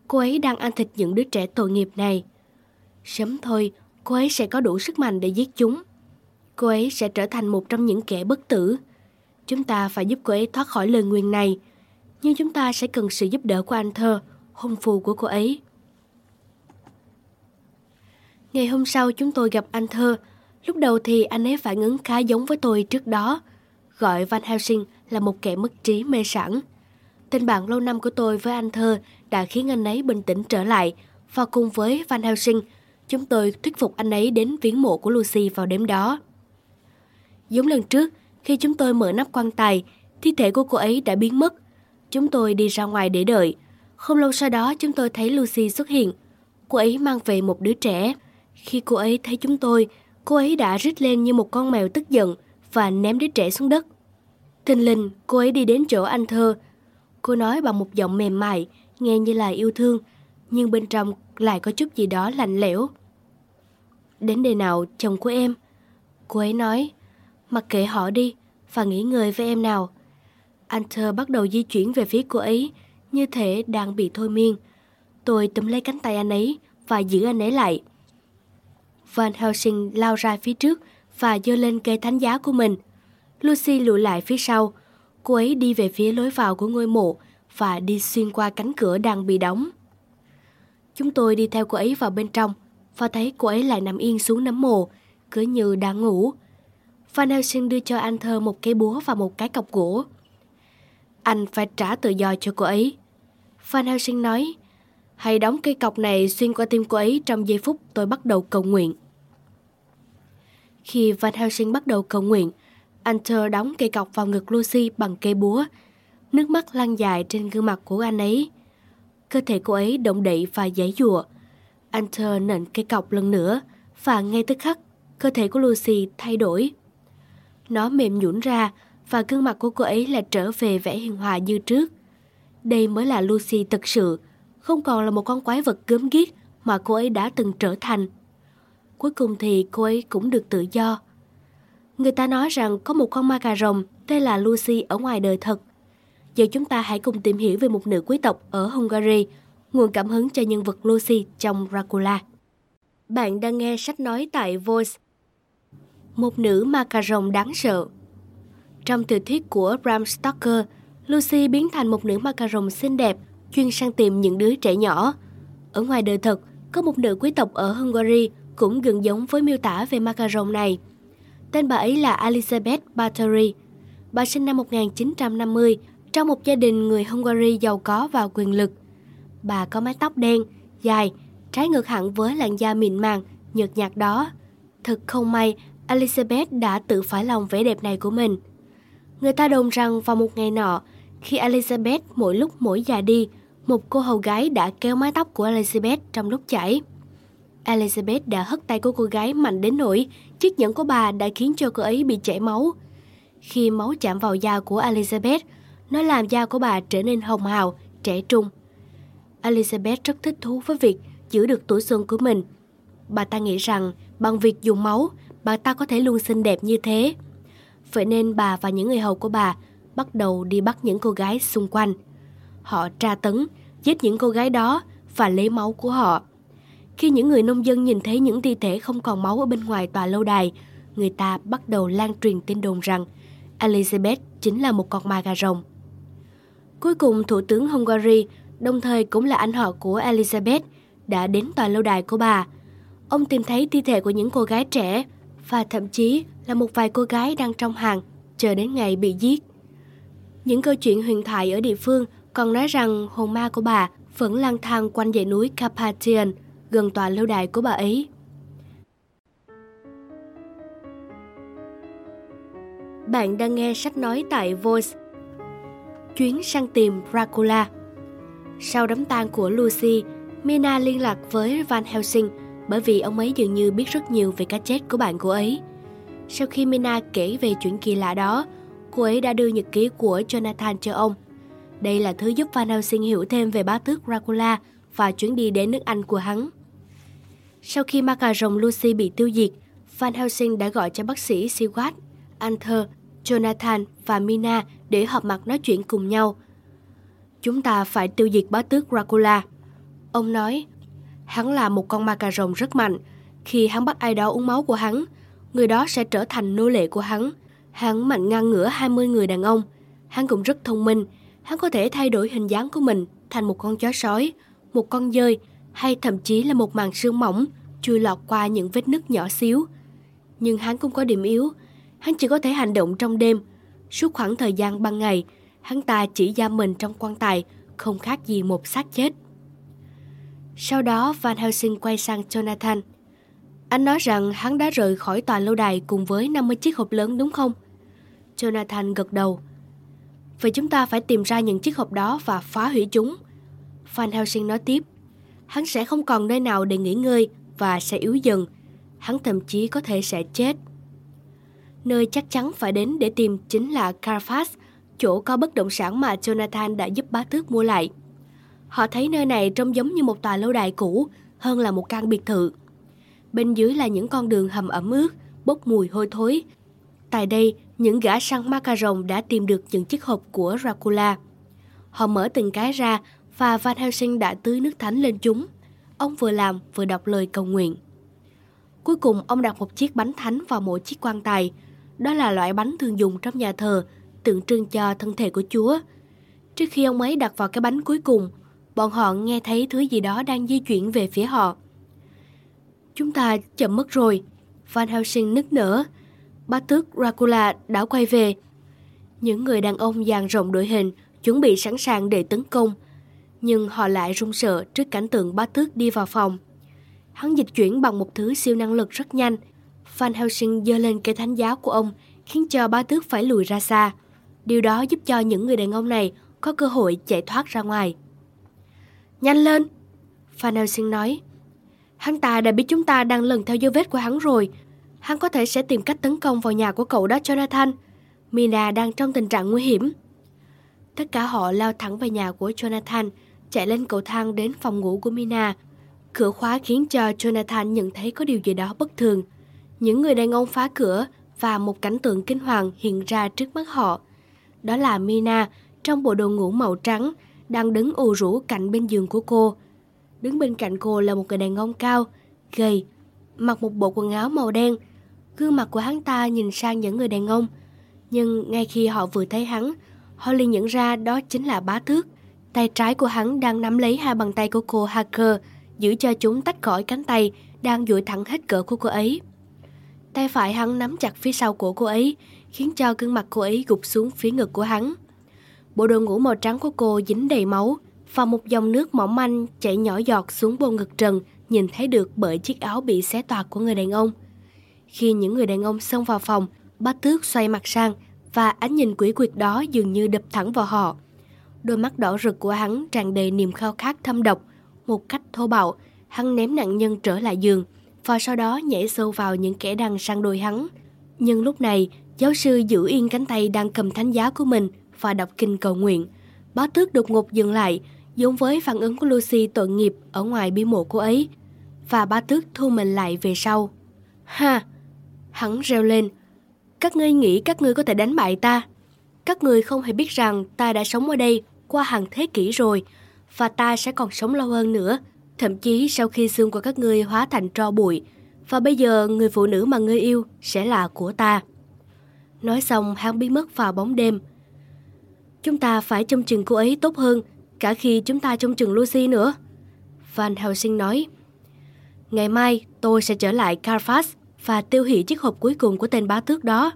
cô ấy đang ăn thịt những đứa trẻ tội nghiệp này. Sớm thôi, cô ấy sẽ có đủ sức mạnh để giết chúng. Cô ấy sẽ trở thành một trong những kẻ bất tử. Chúng ta phải giúp cô ấy thoát khỏi lời nguyền này. Nhưng chúng ta sẽ cần sự giúp đỡ của anh thơ, hôn phù của cô ấy. Ngày hôm sau chúng tôi gặp anh thơ. Lúc đầu thì anh ấy phản ứng khá giống với tôi trước đó. Gọi Van Helsing là một kẻ mất trí mê sẵn. Tình bạn lâu năm của tôi với anh thơ đã khiến anh ấy bình tĩnh trở lại và cùng với Van Helsing, chúng tôi thuyết phục anh ấy đến viếng mộ của Lucy vào đêm đó. Giống lần trước, khi chúng tôi mở nắp quan tài, thi thể của cô ấy đã biến mất. Chúng tôi đi ra ngoài để đợi. Không lâu sau đó chúng tôi thấy Lucy xuất hiện. Cô ấy mang về một đứa trẻ. Khi cô ấy thấy chúng tôi, cô ấy đã rít lên như một con mèo tức giận và ném đứa trẻ xuống đất. Thình lình, cô ấy đi đến chỗ anh thơ. Cô nói bằng một giọng mềm mại, nghe như là yêu thương, nhưng bên trong lại có chút gì đó lạnh lẽo. Đến đây nào, chồng của em. Cô ấy nói, mặc kệ họ đi và nghỉ ngơi với em nào. Anh thơ bắt đầu di chuyển về phía cô ấy, như thể đang bị thôi miên. Tôi túm lấy cánh tay anh ấy và giữ anh ấy lại. Van Helsing lao ra phía trước và giơ lên cây thánh giá của mình. Lucy lùi lại phía sau. Cô ấy đi về phía lối vào của ngôi mộ và đi xuyên qua cánh cửa đang bị đóng. Chúng tôi đi theo cô ấy vào bên trong và thấy cô ấy lại nằm yên xuống nấm mồ, cứ như đang ngủ. Van Helsing đưa cho anh thơ một cái búa và một cái cọc gỗ. Anh phải trả tự do cho cô ấy. Van Helsing nói, hãy đóng cây cọc này xuyên qua tim cô ấy trong giây phút tôi bắt đầu cầu nguyện. Khi Van Helsing bắt đầu cầu nguyện, anh thơ đóng cây cọc vào ngực Lucy bằng cây búa. Nước mắt lan dài trên gương mặt của anh ấy. Cơ thể cô ấy động đậy và giãy giụa. Anh thơ nện cây cọc lần nữa và ngay tức khắc, cơ thể của Lucy thay đổi. Nó mềm nhũn ra và gương mặt của cô ấy lại trở về vẻ hiền hòa như trước. Đây mới là Lucy thực sự, không còn là một con quái vật gớm ghiếc mà cô ấy đã từng trở thành. Cuối cùng thì cô ấy cũng được tự do. Người ta nói rằng có một con ma cà rồng tên là Lucy ở ngoài đời thật. Giờ chúng ta hãy cùng tìm hiểu về một nữ quý tộc ở Hungary, nguồn cảm hứng cho nhân vật Lucy trong Dracula. Bạn đang nghe sách nói tại Voice. Một nữ ma cà rồng đáng sợ. Trong tiểu thuyết của Bram Stoker, Lucy biến thành một nữ ma cà rồng xinh đẹp, chuyên săn tìm những đứa trẻ nhỏ. Ở ngoài đời thật, có một nữ quý tộc ở Hungary cũng gần giống với miêu tả về macaron này. Tên bà ấy là Elizabeth Battery. Bà sinh năm 1950 trong một gia đình người Hungary giàu có và quyền lực. Bà có mái tóc đen, dài, trái ngược hẳn với làn da mịn màng, nhợt nhạt đó. Thật không may, Elizabeth đã tự phải lòng vẻ đẹp này của mình. Người ta đồn rằng vào một ngày nọ, khi Elizabeth mỗi lúc mỗi già đi, một cô hầu gái đã kéo mái tóc của Elizabeth trong lúc chảy. Elizabeth đã hất tay của cô gái mạnh đến nỗi chiếc nhẫn của bà đã khiến cho cô ấy bị chảy máu. Khi máu chạm vào da của Elizabeth, nó làm da của bà trở nên hồng hào, trẻ trung. Elizabeth rất thích thú với việc giữ được tuổi xuân của mình. Bà ta nghĩ rằng bằng việc dùng máu, bà ta có thể luôn xinh đẹp như thế. Vậy nên bà và những người hầu của bà bắt đầu đi bắt những cô gái xung quanh. Họ tra tấn, giết những cô gái đó và lấy máu của họ. Khi những người nông dân nhìn thấy những thi thể không còn máu ở bên ngoài tòa lâu đài, người ta bắt đầu lan truyền tin đồn rằng Elizabeth chính là một con ma gà rồng. Cuối cùng, Thủ tướng Hungary, đồng thời cũng là anh họ của Elizabeth, đã đến tòa lâu đài của bà. Ông tìm thấy thi thể của những cô gái trẻ và thậm chí là một vài cô gái đang trong hàng, chờ đến ngày bị giết. Những câu chuyện huyền thoại ở địa phương còn nói rằng hồn ma của bà vẫn lang thang quanh dãy núi Carpathian, gần tòa lâu đài của bà ấy. Bạn đang nghe sách nói tại Voice. Chuyến săn tìm Dracula Sau đám tang của Lucy, Mina liên lạc với Van Helsing bởi vì ông ấy dường như biết rất nhiều về cái chết của bạn cô ấy. Sau khi Mina kể về chuyện kỳ lạ đó, cô ấy đã đưa nhật ký của Jonathan cho ông. Đây là thứ giúp Van Helsing hiểu thêm về bá tước Dracula và chuyến đi đến nước Anh của hắn. Sau khi ma cà rồng Lucy bị tiêu diệt, Van Helsing đã gọi cho bác sĩ Seward, Arthur, Jonathan và Mina để họp mặt nói chuyện cùng nhau. Chúng ta phải tiêu diệt bá tước Dracula. Ông nói, Hắn là một con ma cà rồng rất mạnh. Khi hắn bắt ai đó uống máu của hắn, người đó sẽ trở thành nô lệ của hắn. Hắn mạnh ngang ngửa 20 người đàn ông. Hắn cũng rất thông minh. Hắn có thể thay đổi hình dáng của mình thành một con chó sói, một con dơi hay thậm chí là một màn sương mỏng chui lọt qua những vết nứt nhỏ xíu. Nhưng hắn cũng có điểm yếu. Hắn chỉ có thể hành động trong đêm. Suốt khoảng thời gian ban ngày, hắn ta chỉ giam mình trong quan tài, không khác gì một xác chết. Sau đó Van Helsing quay sang Jonathan. Anh nói rằng hắn đã rời khỏi tòa lâu đài cùng với 50 chiếc hộp lớn đúng không? Jonathan gật đầu. Vậy chúng ta phải tìm ra những chiếc hộp đó và phá hủy chúng. Van Helsing nói tiếp. Hắn sẽ không còn nơi nào để nghỉ ngơi và sẽ yếu dần. Hắn thậm chí có thể sẽ chết. Nơi chắc chắn phải đến để tìm chính là Carfax, chỗ có bất động sản mà Jonathan đã giúp bá tước mua lại. Họ thấy nơi này trông giống như một tòa lâu đài cũ hơn là một căn biệt thự. Bên dưới là những con đường hầm ẩm ướt, bốc mùi hôi thối. Tại đây, những gã săn ma cà rồng đã tìm được những chiếc hộp của Dracula. Họ mở từng cái ra và Van Helsing đã tưới nước thánh lên chúng. Ông vừa làm vừa đọc lời cầu nguyện. Cuối cùng ông đặt một chiếc bánh thánh vào mỗi chiếc quan tài. Đó là loại bánh thường dùng trong nhà thờ, tượng trưng cho thân thể của Chúa. Trước khi ông ấy đặt vào cái bánh cuối cùng, bọn họ nghe thấy thứ gì đó đang di chuyển về phía họ. Chúng ta chậm mất rồi. Van Helsing nức nở. Bá tước Dracula đã quay về. Những người đàn ông dàn rộng đội hình, chuẩn bị sẵn sàng để tấn công. Nhưng họ lại run sợ trước cảnh tượng bá tước đi vào phòng. Hắn dịch chuyển bằng một thứ siêu năng lực rất nhanh. Van Helsing dơ lên cây thánh giáo của ông, khiến cho bá tước phải lùi ra xa. Điều đó giúp cho những người đàn ông này có cơ hội chạy thoát ra ngoài. Nhanh lên! Van Helsing nói. Hắn ta đã biết chúng ta đang lần theo dấu vết của hắn rồi. Hắn có thể sẽ tìm cách tấn công vào nhà của cậu đó Jonathan. Mina đang trong tình trạng nguy hiểm. Tất cả họ lao thẳng về nhà của Jonathan, chạy lên cầu thang đến phòng ngủ của Mina. Cửa khóa khiến cho Jonathan nhận thấy có điều gì đó bất thường. Những người đàn ông phá cửa và một cảnh tượng kinh hoàng hiện ra trước mắt họ. Đó là Mina trong bộ đồ ngủ màu trắng, đang đứng ù rũ cạnh bên giường của cô. Đứng bên cạnh cô là một người đàn ông cao, gầy, mặc một bộ quần áo màu đen. Gương mặt của hắn ta nhìn sang những người đàn ông. Nhưng ngay khi họ vừa thấy hắn, họ liền nhận ra đó chính là bá tước. Tay trái của hắn đang nắm lấy hai bàn tay của cô Hacker, giữ cho chúng tách khỏi cánh tay đang duỗi thẳng hết cỡ của cô ấy. Tay phải hắn nắm chặt phía sau của cô ấy, khiến cho gương mặt cô ấy gục xuống phía ngực của hắn. Bộ đồ ngủ màu trắng của cô dính đầy máu và một dòng nước mỏng manh chảy nhỏ giọt xuống bồn ngực trần nhìn thấy được bởi chiếc áo bị xé toạc của người đàn ông. Khi những người đàn ông xông vào phòng, bá tước xoay mặt sang và ánh nhìn quỷ quyệt đó dường như đập thẳng vào họ. Đôi mắt đỏ rực của hắn tràn đầy niềm khao khát thâm độc. Một cách thô bạo, hắn ném nạn nhân trở lại giường và sau đó nhảy sâu vào những kẻ đang săn đuôi hắn. Nhưng lúc này, giáo sư giữ yên cánh tay đang cầm thánh giá của mình và đọc kinh cầu nguyện. Bá tước đột ngột dừng lại, giống với phản ứng của Lucy tội nghiệp ở ngoài bí mộ cô ấy. Và bá tước thu mình lại về sau. Ha! Hắn reo lên. Các ngươi nghĩ các ngươi có thể đánh bại ta. Các ngươi không hề biết rằng ta đã sống ở đây qua hàng thế kỷ rồi, và ta sẽ còn sống lâu hơn nữa. Thậm chí sau khi xương của các ngươi hóa thành tro bụi, và bây giờ người phụ nữ mà ngươi yêu sẽ là của ta. Nói xong, hắn biến mất vào bóng đêm. Chúng ta phải trông chừng cô ấy tốt hơn, cả khi chúng ta trông chừng Lucy nữa. Van Helsing nói. Ngày mai, tôi sẽ trở lại Carfax và tiêu hủy chiếc hộp cuối cùng của tên bá tước đó.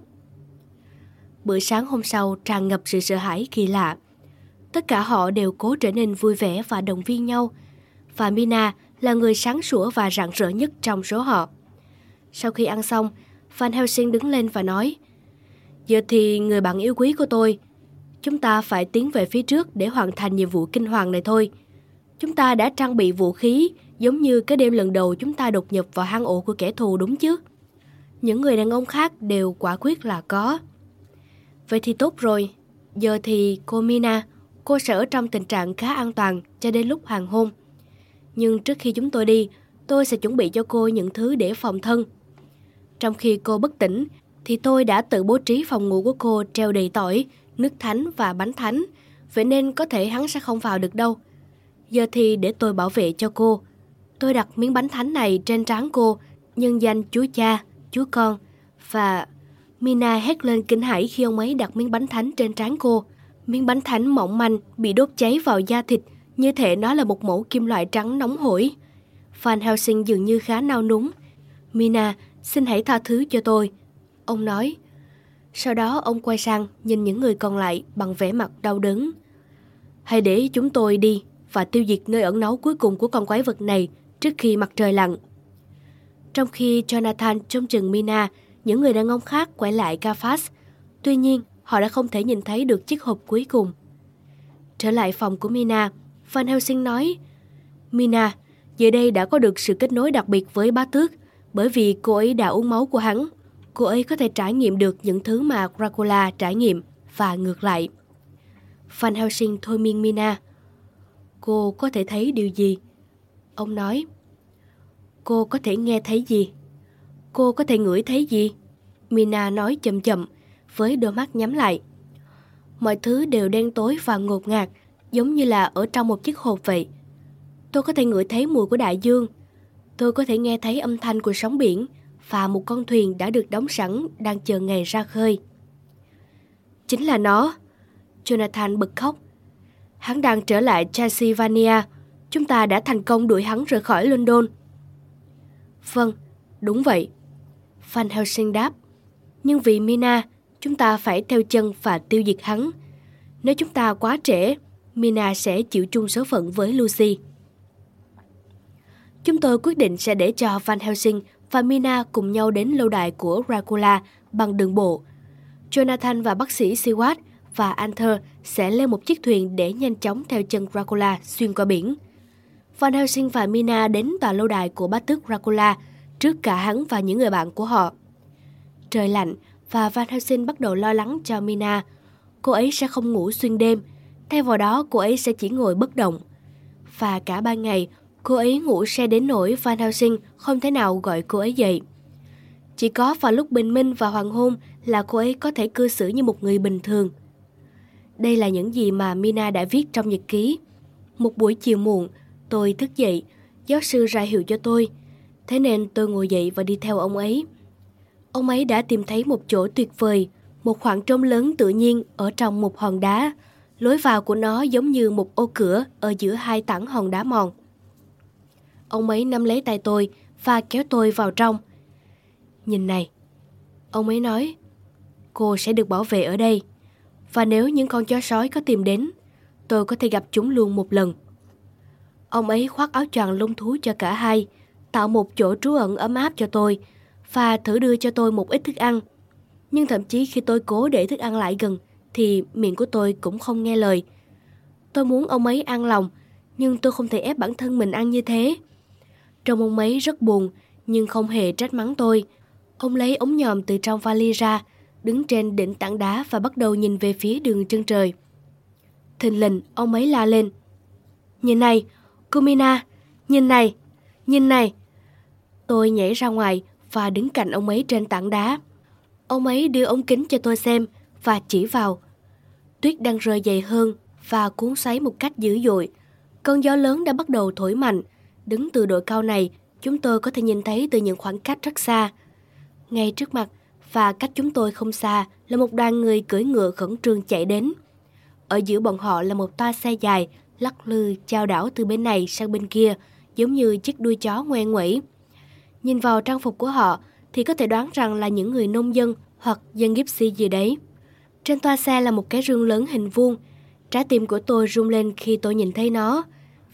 Bữa sáng hôm sau tràn ngập sự sợ hãi kỳ lạ. Tất cả họ đều cố trở nên vui vẻ và động viên nhau. Và Mina là người sáng sủa và rạng rỡ nhất trong số họ. Sau khi ăn xong, Van Helsing đứng lên và nói Giờ thì người bạn yêu quý của tôi Chúng ta phải tiến về phía trước để hoàn thành nhiệm vụ kinh hoàng này thôi. Chúng ta đã trang bị vũ khí giống như cái đêm lần đầu chúng ta đột nhập vào hang ổ của kẻ thù đúng chứ? Những người đàn ông khác đều quả quyết là có. Vậy thì tốt rồi. Giờ thì cô Mina, cô sẽ ở trong tình trạng khá an toàn cho đến lúc hoàng hôn. Nhưng trước khi chúng tôi đi, tôi sẽ chuẩn bị cho cô những thứ để phòng thân. Trong khi cô bất tỉnh, thì tôi đã tự bố trí phòng ngủ của cô treo đầy tỏi, nước thánh và bánh thánh, vậy nên có thể hắn sẽ không vào được đâu. Giờ thì để tôi bảo vệ cho cô. Tôi đặt miếng bánh thánh này trên trán cô, nhân danh Chúa Cha, Chúa Con. Và Mina hét lên kinh hãi khi ông ấy đặt miếng bánh thánh trên trán cô. Miếng bánh thánh mỏng manh bị đốt cháy vào da thịt, như thể nó là một mẫu kim loại trắng nóng hổi. Van Helsing dường như khá nao núng. Mina, xin hãy tha thứ cho tôi. Ông nói. Sau đó ông quay sang nhìn những người còn lại bằng vẻ mặt đau đớn. Hãy để chúng tôi đi và tiêu diệt nơi ẩn náu cuối cùng của con quái vật này trước khi mặt trời lặn. Trong khi Jonathan trông chừng Mina, những người đàn ông khác quay lại Cafas. Tuy nhiên, họ đã không thể nhìn thấy được chiếc hộp cuối cùng. Trở lại phòng của Mina, Van Helsing nói, Mina, giờ đây đã có được sự kết nối đặc biệt với bá tước, bởi vì cô ấy đã uống máu của hắn. Cô ấy có thể trải nghiệm được những thứ mà Dracula trải nghiệm và ngược lại. Van Helsing thôi miên Mina. Cô có thể thấy điều gì? Ông nói. Cô có thể nghe thấy gì? Cô có thể ngửi thấy gì? Mina nói chậm chậm, với đôi mắt nhắm lại. Mọi thứ đều đen tối và ngột ngạt, giống như là ở trong một chiếc hộp vậy. Tôi có thể ngửi thấy mùi của đại dương. Tôi có thể nghe thấy âm thanh của sóng biển và một con thuyền đã được đóng sẵn đang chờ ngày ra khơi. Chính là nó. Jonathan bật khóc. Hắn đang trở lại Transylvania. Chúng ta đã thành công đuổi hắn rời khỏi London. Vâng, đúng vậy. Van Helsing đáp. Nhưng vì Mina, chúng ta phải theo chân và tiêu diệt hắn. Nếu chúng ta quá trễ, Mina sẽ chịu chung số phận với Lucy. Chúng tôi quyết định sẽ để cho Van Helsing và Mina cùng nhau đến lâu đài của Dracula bằng đường bộ. Jonathan và bác sĩ Seward và Arthur sẽ lên một chiếc thuyền để nhanh chóng theo chân Dracula xuyên qua biển. Van Helsing và Mina đến tòa lâu đài của bá tước Dracula trước cả hắn và những người bạn của họ. Trời lạnh và Van Helsing bắt đầu lo lắng cho Mina. Cô ấy sẽ không ngủ xuyên đêm, thay vào đó cô ấy sẽ chỉ ngồi bất động. Và cả ba ngày, cô ấy ngủ say đến nỗi Van Helsing không thể nào gọi cô ấy dậy. Chỉ có vào lúc bình minh và hoàng hôn là cô ấy có thể cư xử như một người bình thường. Đây là những gì mà Mina đã viết trong nhật ký. Một buổi chiều muộn, tôi thức dậy, giáo sư ra hiệu cho tôi. Thế nên tôi ngồi dậy và đi theo ông ấy. Ông ấy đã tìm thấy một chỗ tuyệt vời, một khoảng trống lớn tự nhiên ở trong một hòn đá. Lối vào của nó giống như một ô cửa ở giữa hai tảng hòn đá mòn. Ông ấy nắm lấy tay tôi và kéo tôi vào trong. Nhìn này, ông ấy nói, cô sẽ được bảo vệ ở đây. Và nếu những con chó sói có tìm đến, tôi có thể gặp chúng luôn một lần. Ông ấy khoác áo choàng lông thú cho cả hai, tạo một chỗ trú ẩn ấm áp cho tôi và thử đưa cho tôi một ít thức ăn. Nhưng thậm chí khi tôi cố để thức ăn lại gần thì miệng của tôi cũng không nghe lời. Tôi muốn ông ấy ăn lòng, nhưng tôi không thể ép bản thân mình ăn như thế. Trông ông ấy rất buồn, nhưng không hề trách mắng tôi. Ông lấy ống nhòm từ trong vali ra, đứng trên đỉnh tảng đá và bắt đầu nhìn về phía đường chân trời. Thình lình, ông ấy la lên. Nhìn này, Kumina, nhìn này, nhìn này. Tôi nhảy ra ngoài và đứng cạnh ông ấy trên tảng đá. Ông ấy đưa ống kính cho tôi xem và chỉ vào. Tuyết đang rơi dày hơn và cuốn xoáy một cách dữ dội. Cơn gió lớn đã bắt đầu thổi mạnh. Đứng từ độ cao này, chúng tôi có thể nhìn thấy từ những khoảng cách rất xa. Ngay trước mặt và cách chúng tôi không xa là một đoàn người cưỡi ngựa khẩn trương chạy đến. Ở giữa bọn họ là một toa xe dài, lắc lư, trao đảo từ bên này sang bên kia, giống như chiếc đuôi chó ngoe nguẩy. Nhìn vào trang phục của họ thì có thể đoán rằng là những người nông dân hoặc dân Gypsy gì đấy. Trên toa xe là một cái rương lớn hình vuông. Trái tim của tôi rung lên khi tôi nhìn thấy nó,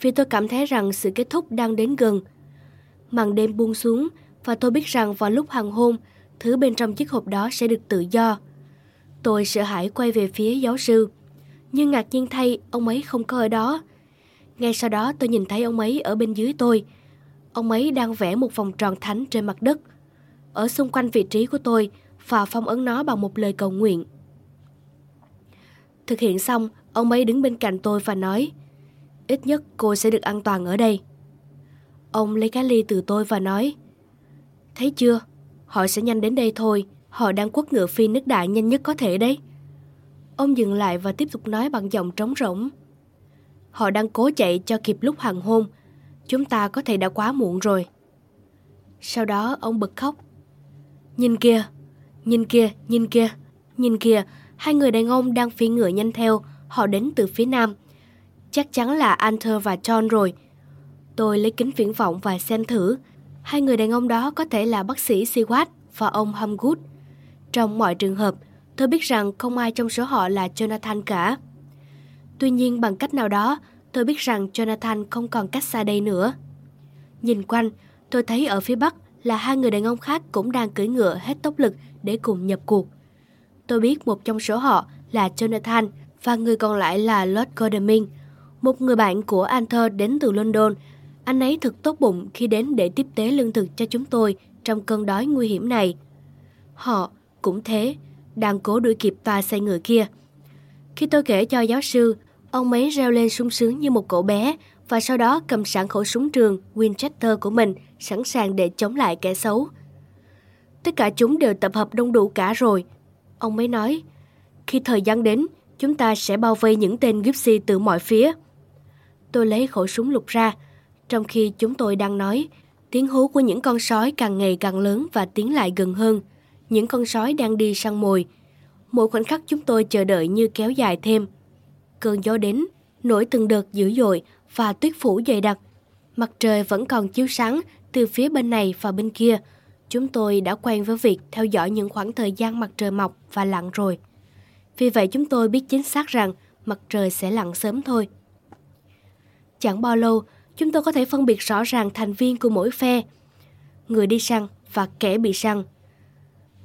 vì tôi cảm thấy rằng sự kết thúc đang đến gần. Màn đêm buông xuống và tôi biết rằng vào lúc hoàng hôn, thứ bên trong chiếc hộp đó sẽ được tự do. Tôi sợ hãi quay về phía giáo sư. Nhưng ngạc nhiên thay, ông ấy không có ở đó. Ngay sau đó tôi nhìn thấy ông ấy ở bên dưới tôi. Ông ấy đang vẽ một vòng tròn thánh trên mặt đất. Ở xung quanh vị trí của tôi và phong ấn nó bằng một lời cầu nguyện. Thực hiện xong, ông ấy đứng bên cạnh tôi và nói Ít nhất cô sẽ được an toàn ở đây. Ông lấy cái ly từ tôi và nói Thấy chưa? Họ sẽ nhanh đến đây thôi. Họ đang quất ngựa phi nước đại nhanh nhất có thể đấy. Ông dừng lại và tiếp tục nói bằng giọng trống rỗng. Họ đang cố chạy cho kịp lúc hoàng hôn. Chúng ta có thể đã quá muộn rồi. Sau đó ông bật khóc. Nhìn kìa, nhìn kìa, nhìn kìa, nhìn kìa, hai người đàn ông đang phi ngựa nhanh theo, họ đến từ phía nam. Chắc chắn là Anter và John rồi. Tôi lấy kính viễn vọng và xem thử. Hai người đàn ông đó có thể là bác sĩ Seward và ông Humgood. Trong mọi trường hợp, tôi biết rằng không ai trong số họ là Jonathan cả. Tuy nhiên bằng cách nào đó, tôi biết rằng Jonathan không còn cách xa đây nữa. Nhìn quanh, tôi thấy ở phía bắc là hai người đàn ông khác cũng đang cưỡi ngựa hết tốc lực để cùng nhập cuộc. Tôi biết một trong số họ là Jonathan và người còn lại là Lord Godalming, một người bạn của Arthur đến từ London. Anh ấy thật tốt bụng khi đến để tiếp tế lương thực cho chúng tôi trong cơn đói nguy hiểm này. Họ cũng thế, đang cố đuổi kịp toa xe ngựa kia. Khi tôi kể cho giáo sư, ông ấy reo lên sung sướng như một cậu bé và sau đó cầm sẵn khẩu súng trường Winchester của mình sẵn sàng để chống lại kẻ xấu. Tất cả chúng đều tập hợp đông đủ cả rồi. Ông ấy nói, khi thời gian đến, chúng ta sẽ bao vây những tên Gypsy từ mọi phía. Tôi lấy khẩu súng lục ra. Trong khi chúng tôi đang nói, tiếng hú của những con sói càng ngày càng lớn và tiến lại gần hơn. Những con sói đang đi săn mồi. Mỗi khoảnh khắc chúng tôi chờ đợi như kéo dài thêm. Cơn gió đến, nổi từng đợt dữ dội và tuyết phủ dày đặc. Mặt trời vẫn còn chiếu sáng từ phía bên này và bên kia. Chúng tôi đã quen với việc theo dõi những khoảng thời gian mặt trời mọc và lặn rồi. Vì vậy chúng tôi biết chính xác rằng mặt trời sẽ lặn sớm thôi. Chẳng bao lâu, chúng tôi có thể phân biệt rõ ràng thành viên của mỗi phe. Người đi săn và kẻ bị săn.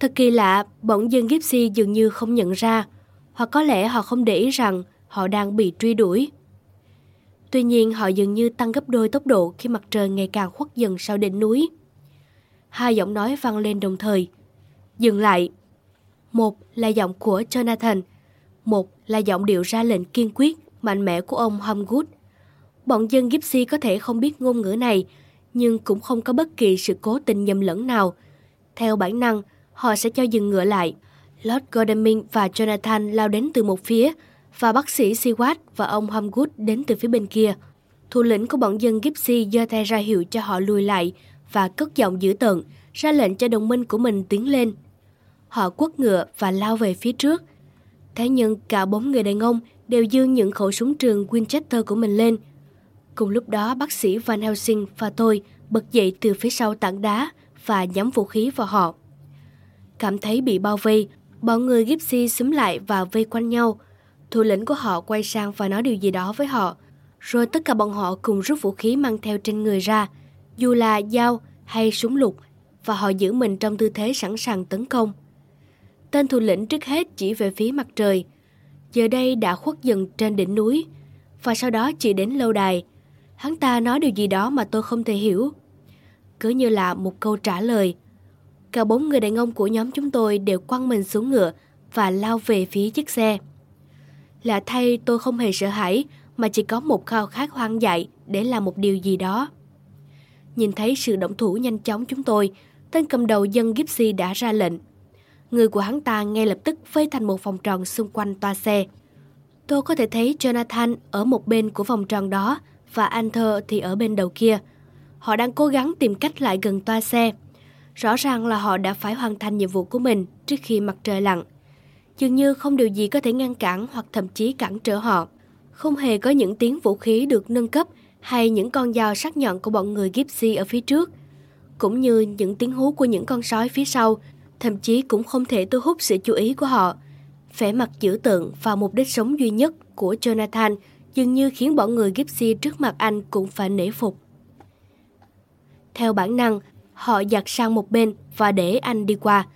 Thật kỳ lạ, bỗng dân Gypsy dường như không nhận ra, hoặc có lẽ họ không để ý rằng họ đang bị truy đuổi. Tuy nhiên họ dường như tăng gấp đôi tốc độ khi mặt trời ngày càng khuất dần sau đỉnh núi. Hai giọng nói vang lên đồng thời. Dừng lại. Một là giọng của Jonathan, một là giọng điệu ra lệnh kiên quyết, mạnh mẽ của ông Homgood. Bọn dân Gypsy có thể không biết ngôn ngữ này, nhưng cũng không có bất kỳ sự cố tình nhầm lẫn nào. Theo bản năng, họ sẽ cho dừng ngựa lại. Lord Godalming và Jonathan lao đến từ một phía, và bác sĩ Siwat và ông Hamgood đến từ phía bên kia. Thủ lĩnh của bọn dân Gypsy giơ tay ra hiệu cho họ lùi lại và cất giọng dữ tợn, ra lệnh cho đồng minh của mình tiến lên. Họ quất ngựa và lao về phía trước. Thế nhưng cả bốn người đàn ông đều dương những khẩu súng trường Winchester của mình lên. Cùng lúc đó bác sĩ Van Helsing và tôi bật dậy từ phía sau tảng đá và nhắm vũ khí vào họ. Cảm thấy bị bao vây, bọn người Gypsy xúm lại và vây quanh nhau, Thủ lĩnh của họ quay sang và nói điều gì đó với họ. Rồi tất cả bọn họ cùng rút vũ khí mang theo trên người ra, dù là dao hay súng lục, và họ giữ mình trong tư thế sẵn sàng tấn công. Tên thủ lĩnh trước hết chỉ về phía mặt trời. Giờ đây đã khuất dần trên đỉnh núi, và sau đó chỉ đến lâu đài. Hắn ta nói điều gì đó mà tôi không thể hiểu. Cứ như là một câu trả lời. Cả bốn người đàn ông của nhóm chúng tôi đều quăng mình xuống ngựa và lao về phía chiếc xe. Lạ thay tôi không hề sợ hãi mà chỉ có một khao khát hoang dại để làm một điều gì đó. Nhìn thấy sự động thủ nhanh chóng chúng tôi, tên cầm đầu dân Gypsy đã ra lệnh. Người của hắn ta ngay lập tức vây thành một vòng tròn xung quanh toa xe. Tôi có thể thấy Jonathan ở một bên của vòng tròn đó và Arthur thì ở bên đầu kia. Họ đang cố gắng tìm cách lại gần toa xe. Rõ ràng là họ đã phải hoàn thành nhiệm vụ của mình trước khi mặt trời lặn dường như không điều gì có thể ngăn cản hoặc thậm chí cản trở họ. Không hề có những tiếng vũ khí được nâng cấp hay những con dao sắc nhọn của bọn người Gypsy ở phía trước, cũng như những tiếng hú của những con sói phía sau, thậm chí cũng không thể thu hút sự chú ý của họ. Vẻ mặt dữ tợn và mục đích sống duy nhất của Jonathan dường như khiến bọn người Gypsy trước mặt anh cũng phải nể phục. Theo bản năng, họ giặt sang một bên và để anh đi qua.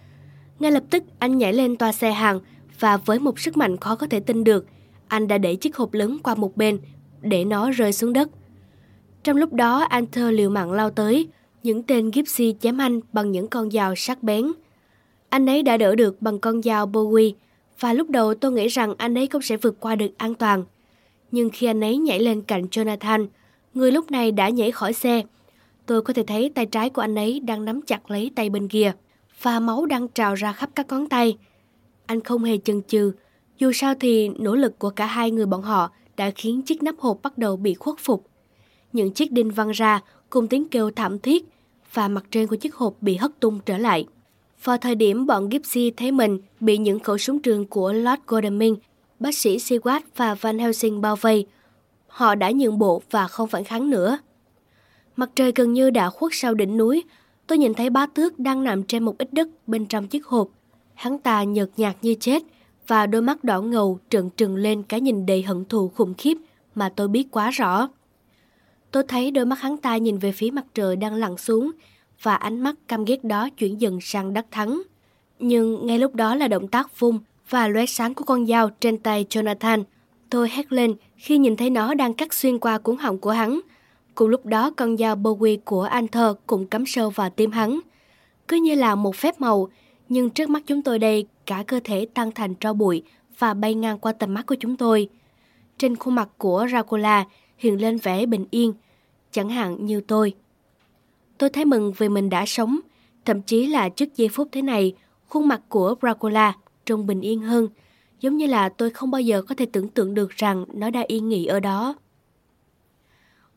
Ngay lập tức anh nhảy lên toa xe hàng và với một sức mạnh khó có thể tin được, anh đã để chiếc hộp lớn qua một bên để nó rơi xuống đất. Trong lúc đó, Arthur liều mạng lao tới, những tên Gypsy chém anh bằng những con dao sắc bén. Anh ấy đã đỡ được bằng con dao Bowie, và lúc đầu tôi nghĩ rằng anh ấy cũng sẽ vượt qua được an toàn. Nhưng khi anh ấy nhảy lên cạnh Jonathan, người lúc này đã nhảy khỏi xe, tôi có thể thấy tay trái của anh ấy đang nắm chặt lấy tay bên kia, và máu đang trào ra khắp các ngón tay. Anh không hề chần chừ, dù sao thì nỗ lực của cả hai người bọn họ đã khiến chiếc nắp hộp bắt đầu bị khuất phục. những chiếc đinh văng ra cùng tiếng kêu thảm thiết và mặt trên của chiếc hộp bị hất tung trở lại. Vào thời điểm bọn Gypsy thấy mình bị những khẩu súng trường của Lord Godalming, bác sĩ Seward và Van Helsing bao vây, họ đã nhượng bộ và không phản kháng nữa. Mặt trời gần như đã khuất sau đỉnh núi, tôi nhìn thấy bá tước đang nằm trên một ít đất bên trong chiếc hộp. Hắn ta nhợt nhạt như chết và đôi mắt đỏ ngầu trợn trừng lên cái nhìn đầy hận thù khủng khiếp mà tôi biết quá rõ. Tôi thấy đôi mắt hắn ta nhìn về phía mặt trời đang lặn xuống và ánh mắt căm ghét đó chuyển dần sang đắc thắng. Nhưng ngay lúc đó là động tác vung và lóe sáng của con dao trên tay Jonathan. Tôi hét lên khi nhìn thấy nó đang cắt xuyên qua cuốn họng của hắn. Cùng lúc đó con dao Bowie của Arthur cũng cắm sâu vào tim hắn. Cứ như là một phép màu, nhưng trước mắt chúng tôi đây cả cơ thể tan thành tro bụi và bay ngang qua tầm mắt của chúng tôi. Trên khuôn mặt của Dracula hiện lên vẻ bình yên, chẳng hạn như tôi. Tôi thấy mừng vì mình đã sống, thậm chí là trước giây phút thế này, khuôn mặt của Dracula trông bình yên hơn, giống như là tôi không bao giờ có thể tưởng tượng được rằng nó đã yên nghỉ ở đó.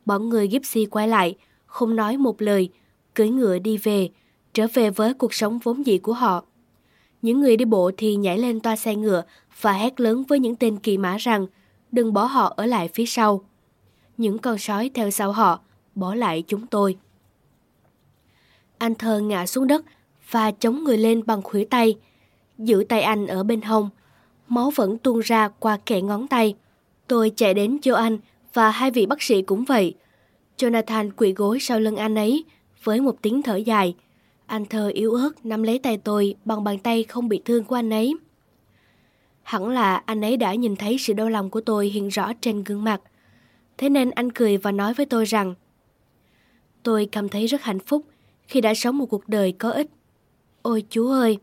Bọn người Gypsy quay lại, không nói một lời, cưỡi ngựa đi về, trở về với cuộc sống vốn dĩ của họ. Những người đi bộ thì nhảy lên toa xe ngựa và hét lớn với những tên kỳ mã rằng đừng bỏ họ ở lại phía sau. Những con sói theo sau họ, bỏ lại chúng tôi. Anh thơ ngã xuống đất và chống người lên bằng khuỷu tay, giữ tay anh ở bên hông. Máu vẫn tuôn ra qua kẽ ngón tay. Tôi chạy đến cho anh và hai vị bác sĩ cũng vậy. Jonathan quỳ gối sau lưng anh ấy với một tiếng thở dài. Anh thơ yếu ớt nắm lấy tay tôi bằng bàn tay không bị thương của anh ấy. Hẳn là anh ấy đã nhìn thấy sự đau lòng của tôi hiện rõ trên gương mặt. Thế nên anh cười và nói với tôi rằng Tôi cảm thấy rất hạnh phúc khi đã sống một cuộc đời có ích. Ôi chú ơi!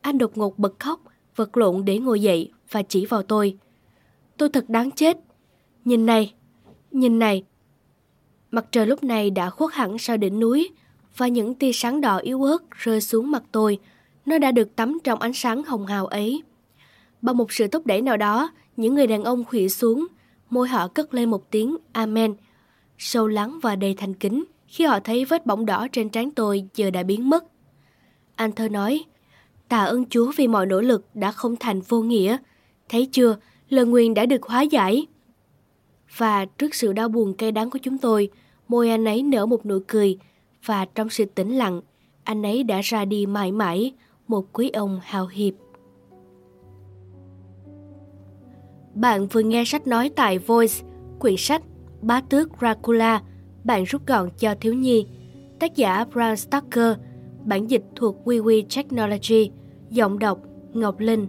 Anh đột ngột bật khóc, vật lộn để ngồi dậy và chỉ vào tôi. Tôi thật đáng chết. Nhìn này, nhìn này. Mặt trời lúc này đã khuất hẳn sau đỉnh núi và những tia sáng đỏ yếu ớt rơi xuống mặt tôi. Nó đã được tắm trong ánh sáng hồng hào ấy. Bằng một sự thúc đẩy nào đó, những người đàn ông khủy xuống, môi họ cất lên một tiếng Amen, sâu lắng và đầy thành kính khi họ thấy vết bỏng đỏ trên trán tôi giờ đã biến mất. Anh thơ nói, tạ ơn Chúa vì mọi nỗ lực đã không thành vô nghĩa. Thấy chưa, lời nguyền đã được hóa giải. Và trước sự đau buồn cay đắng của chúng tôi, môi anh ấy nở một nụ cười, và trong sự tĩnh lặng, anh ấy đã ra đi mãi mãi, một quý ông hào hiệp. Bạn vừa nghe sách nói tại Voice, quyển sách Bá tước Dracula, bạn rút gọn cho thiếu nhi, tác giả Bram Stoker, bản dịch thuộc WeWe Technology, giọng đọc Ngọc Linh.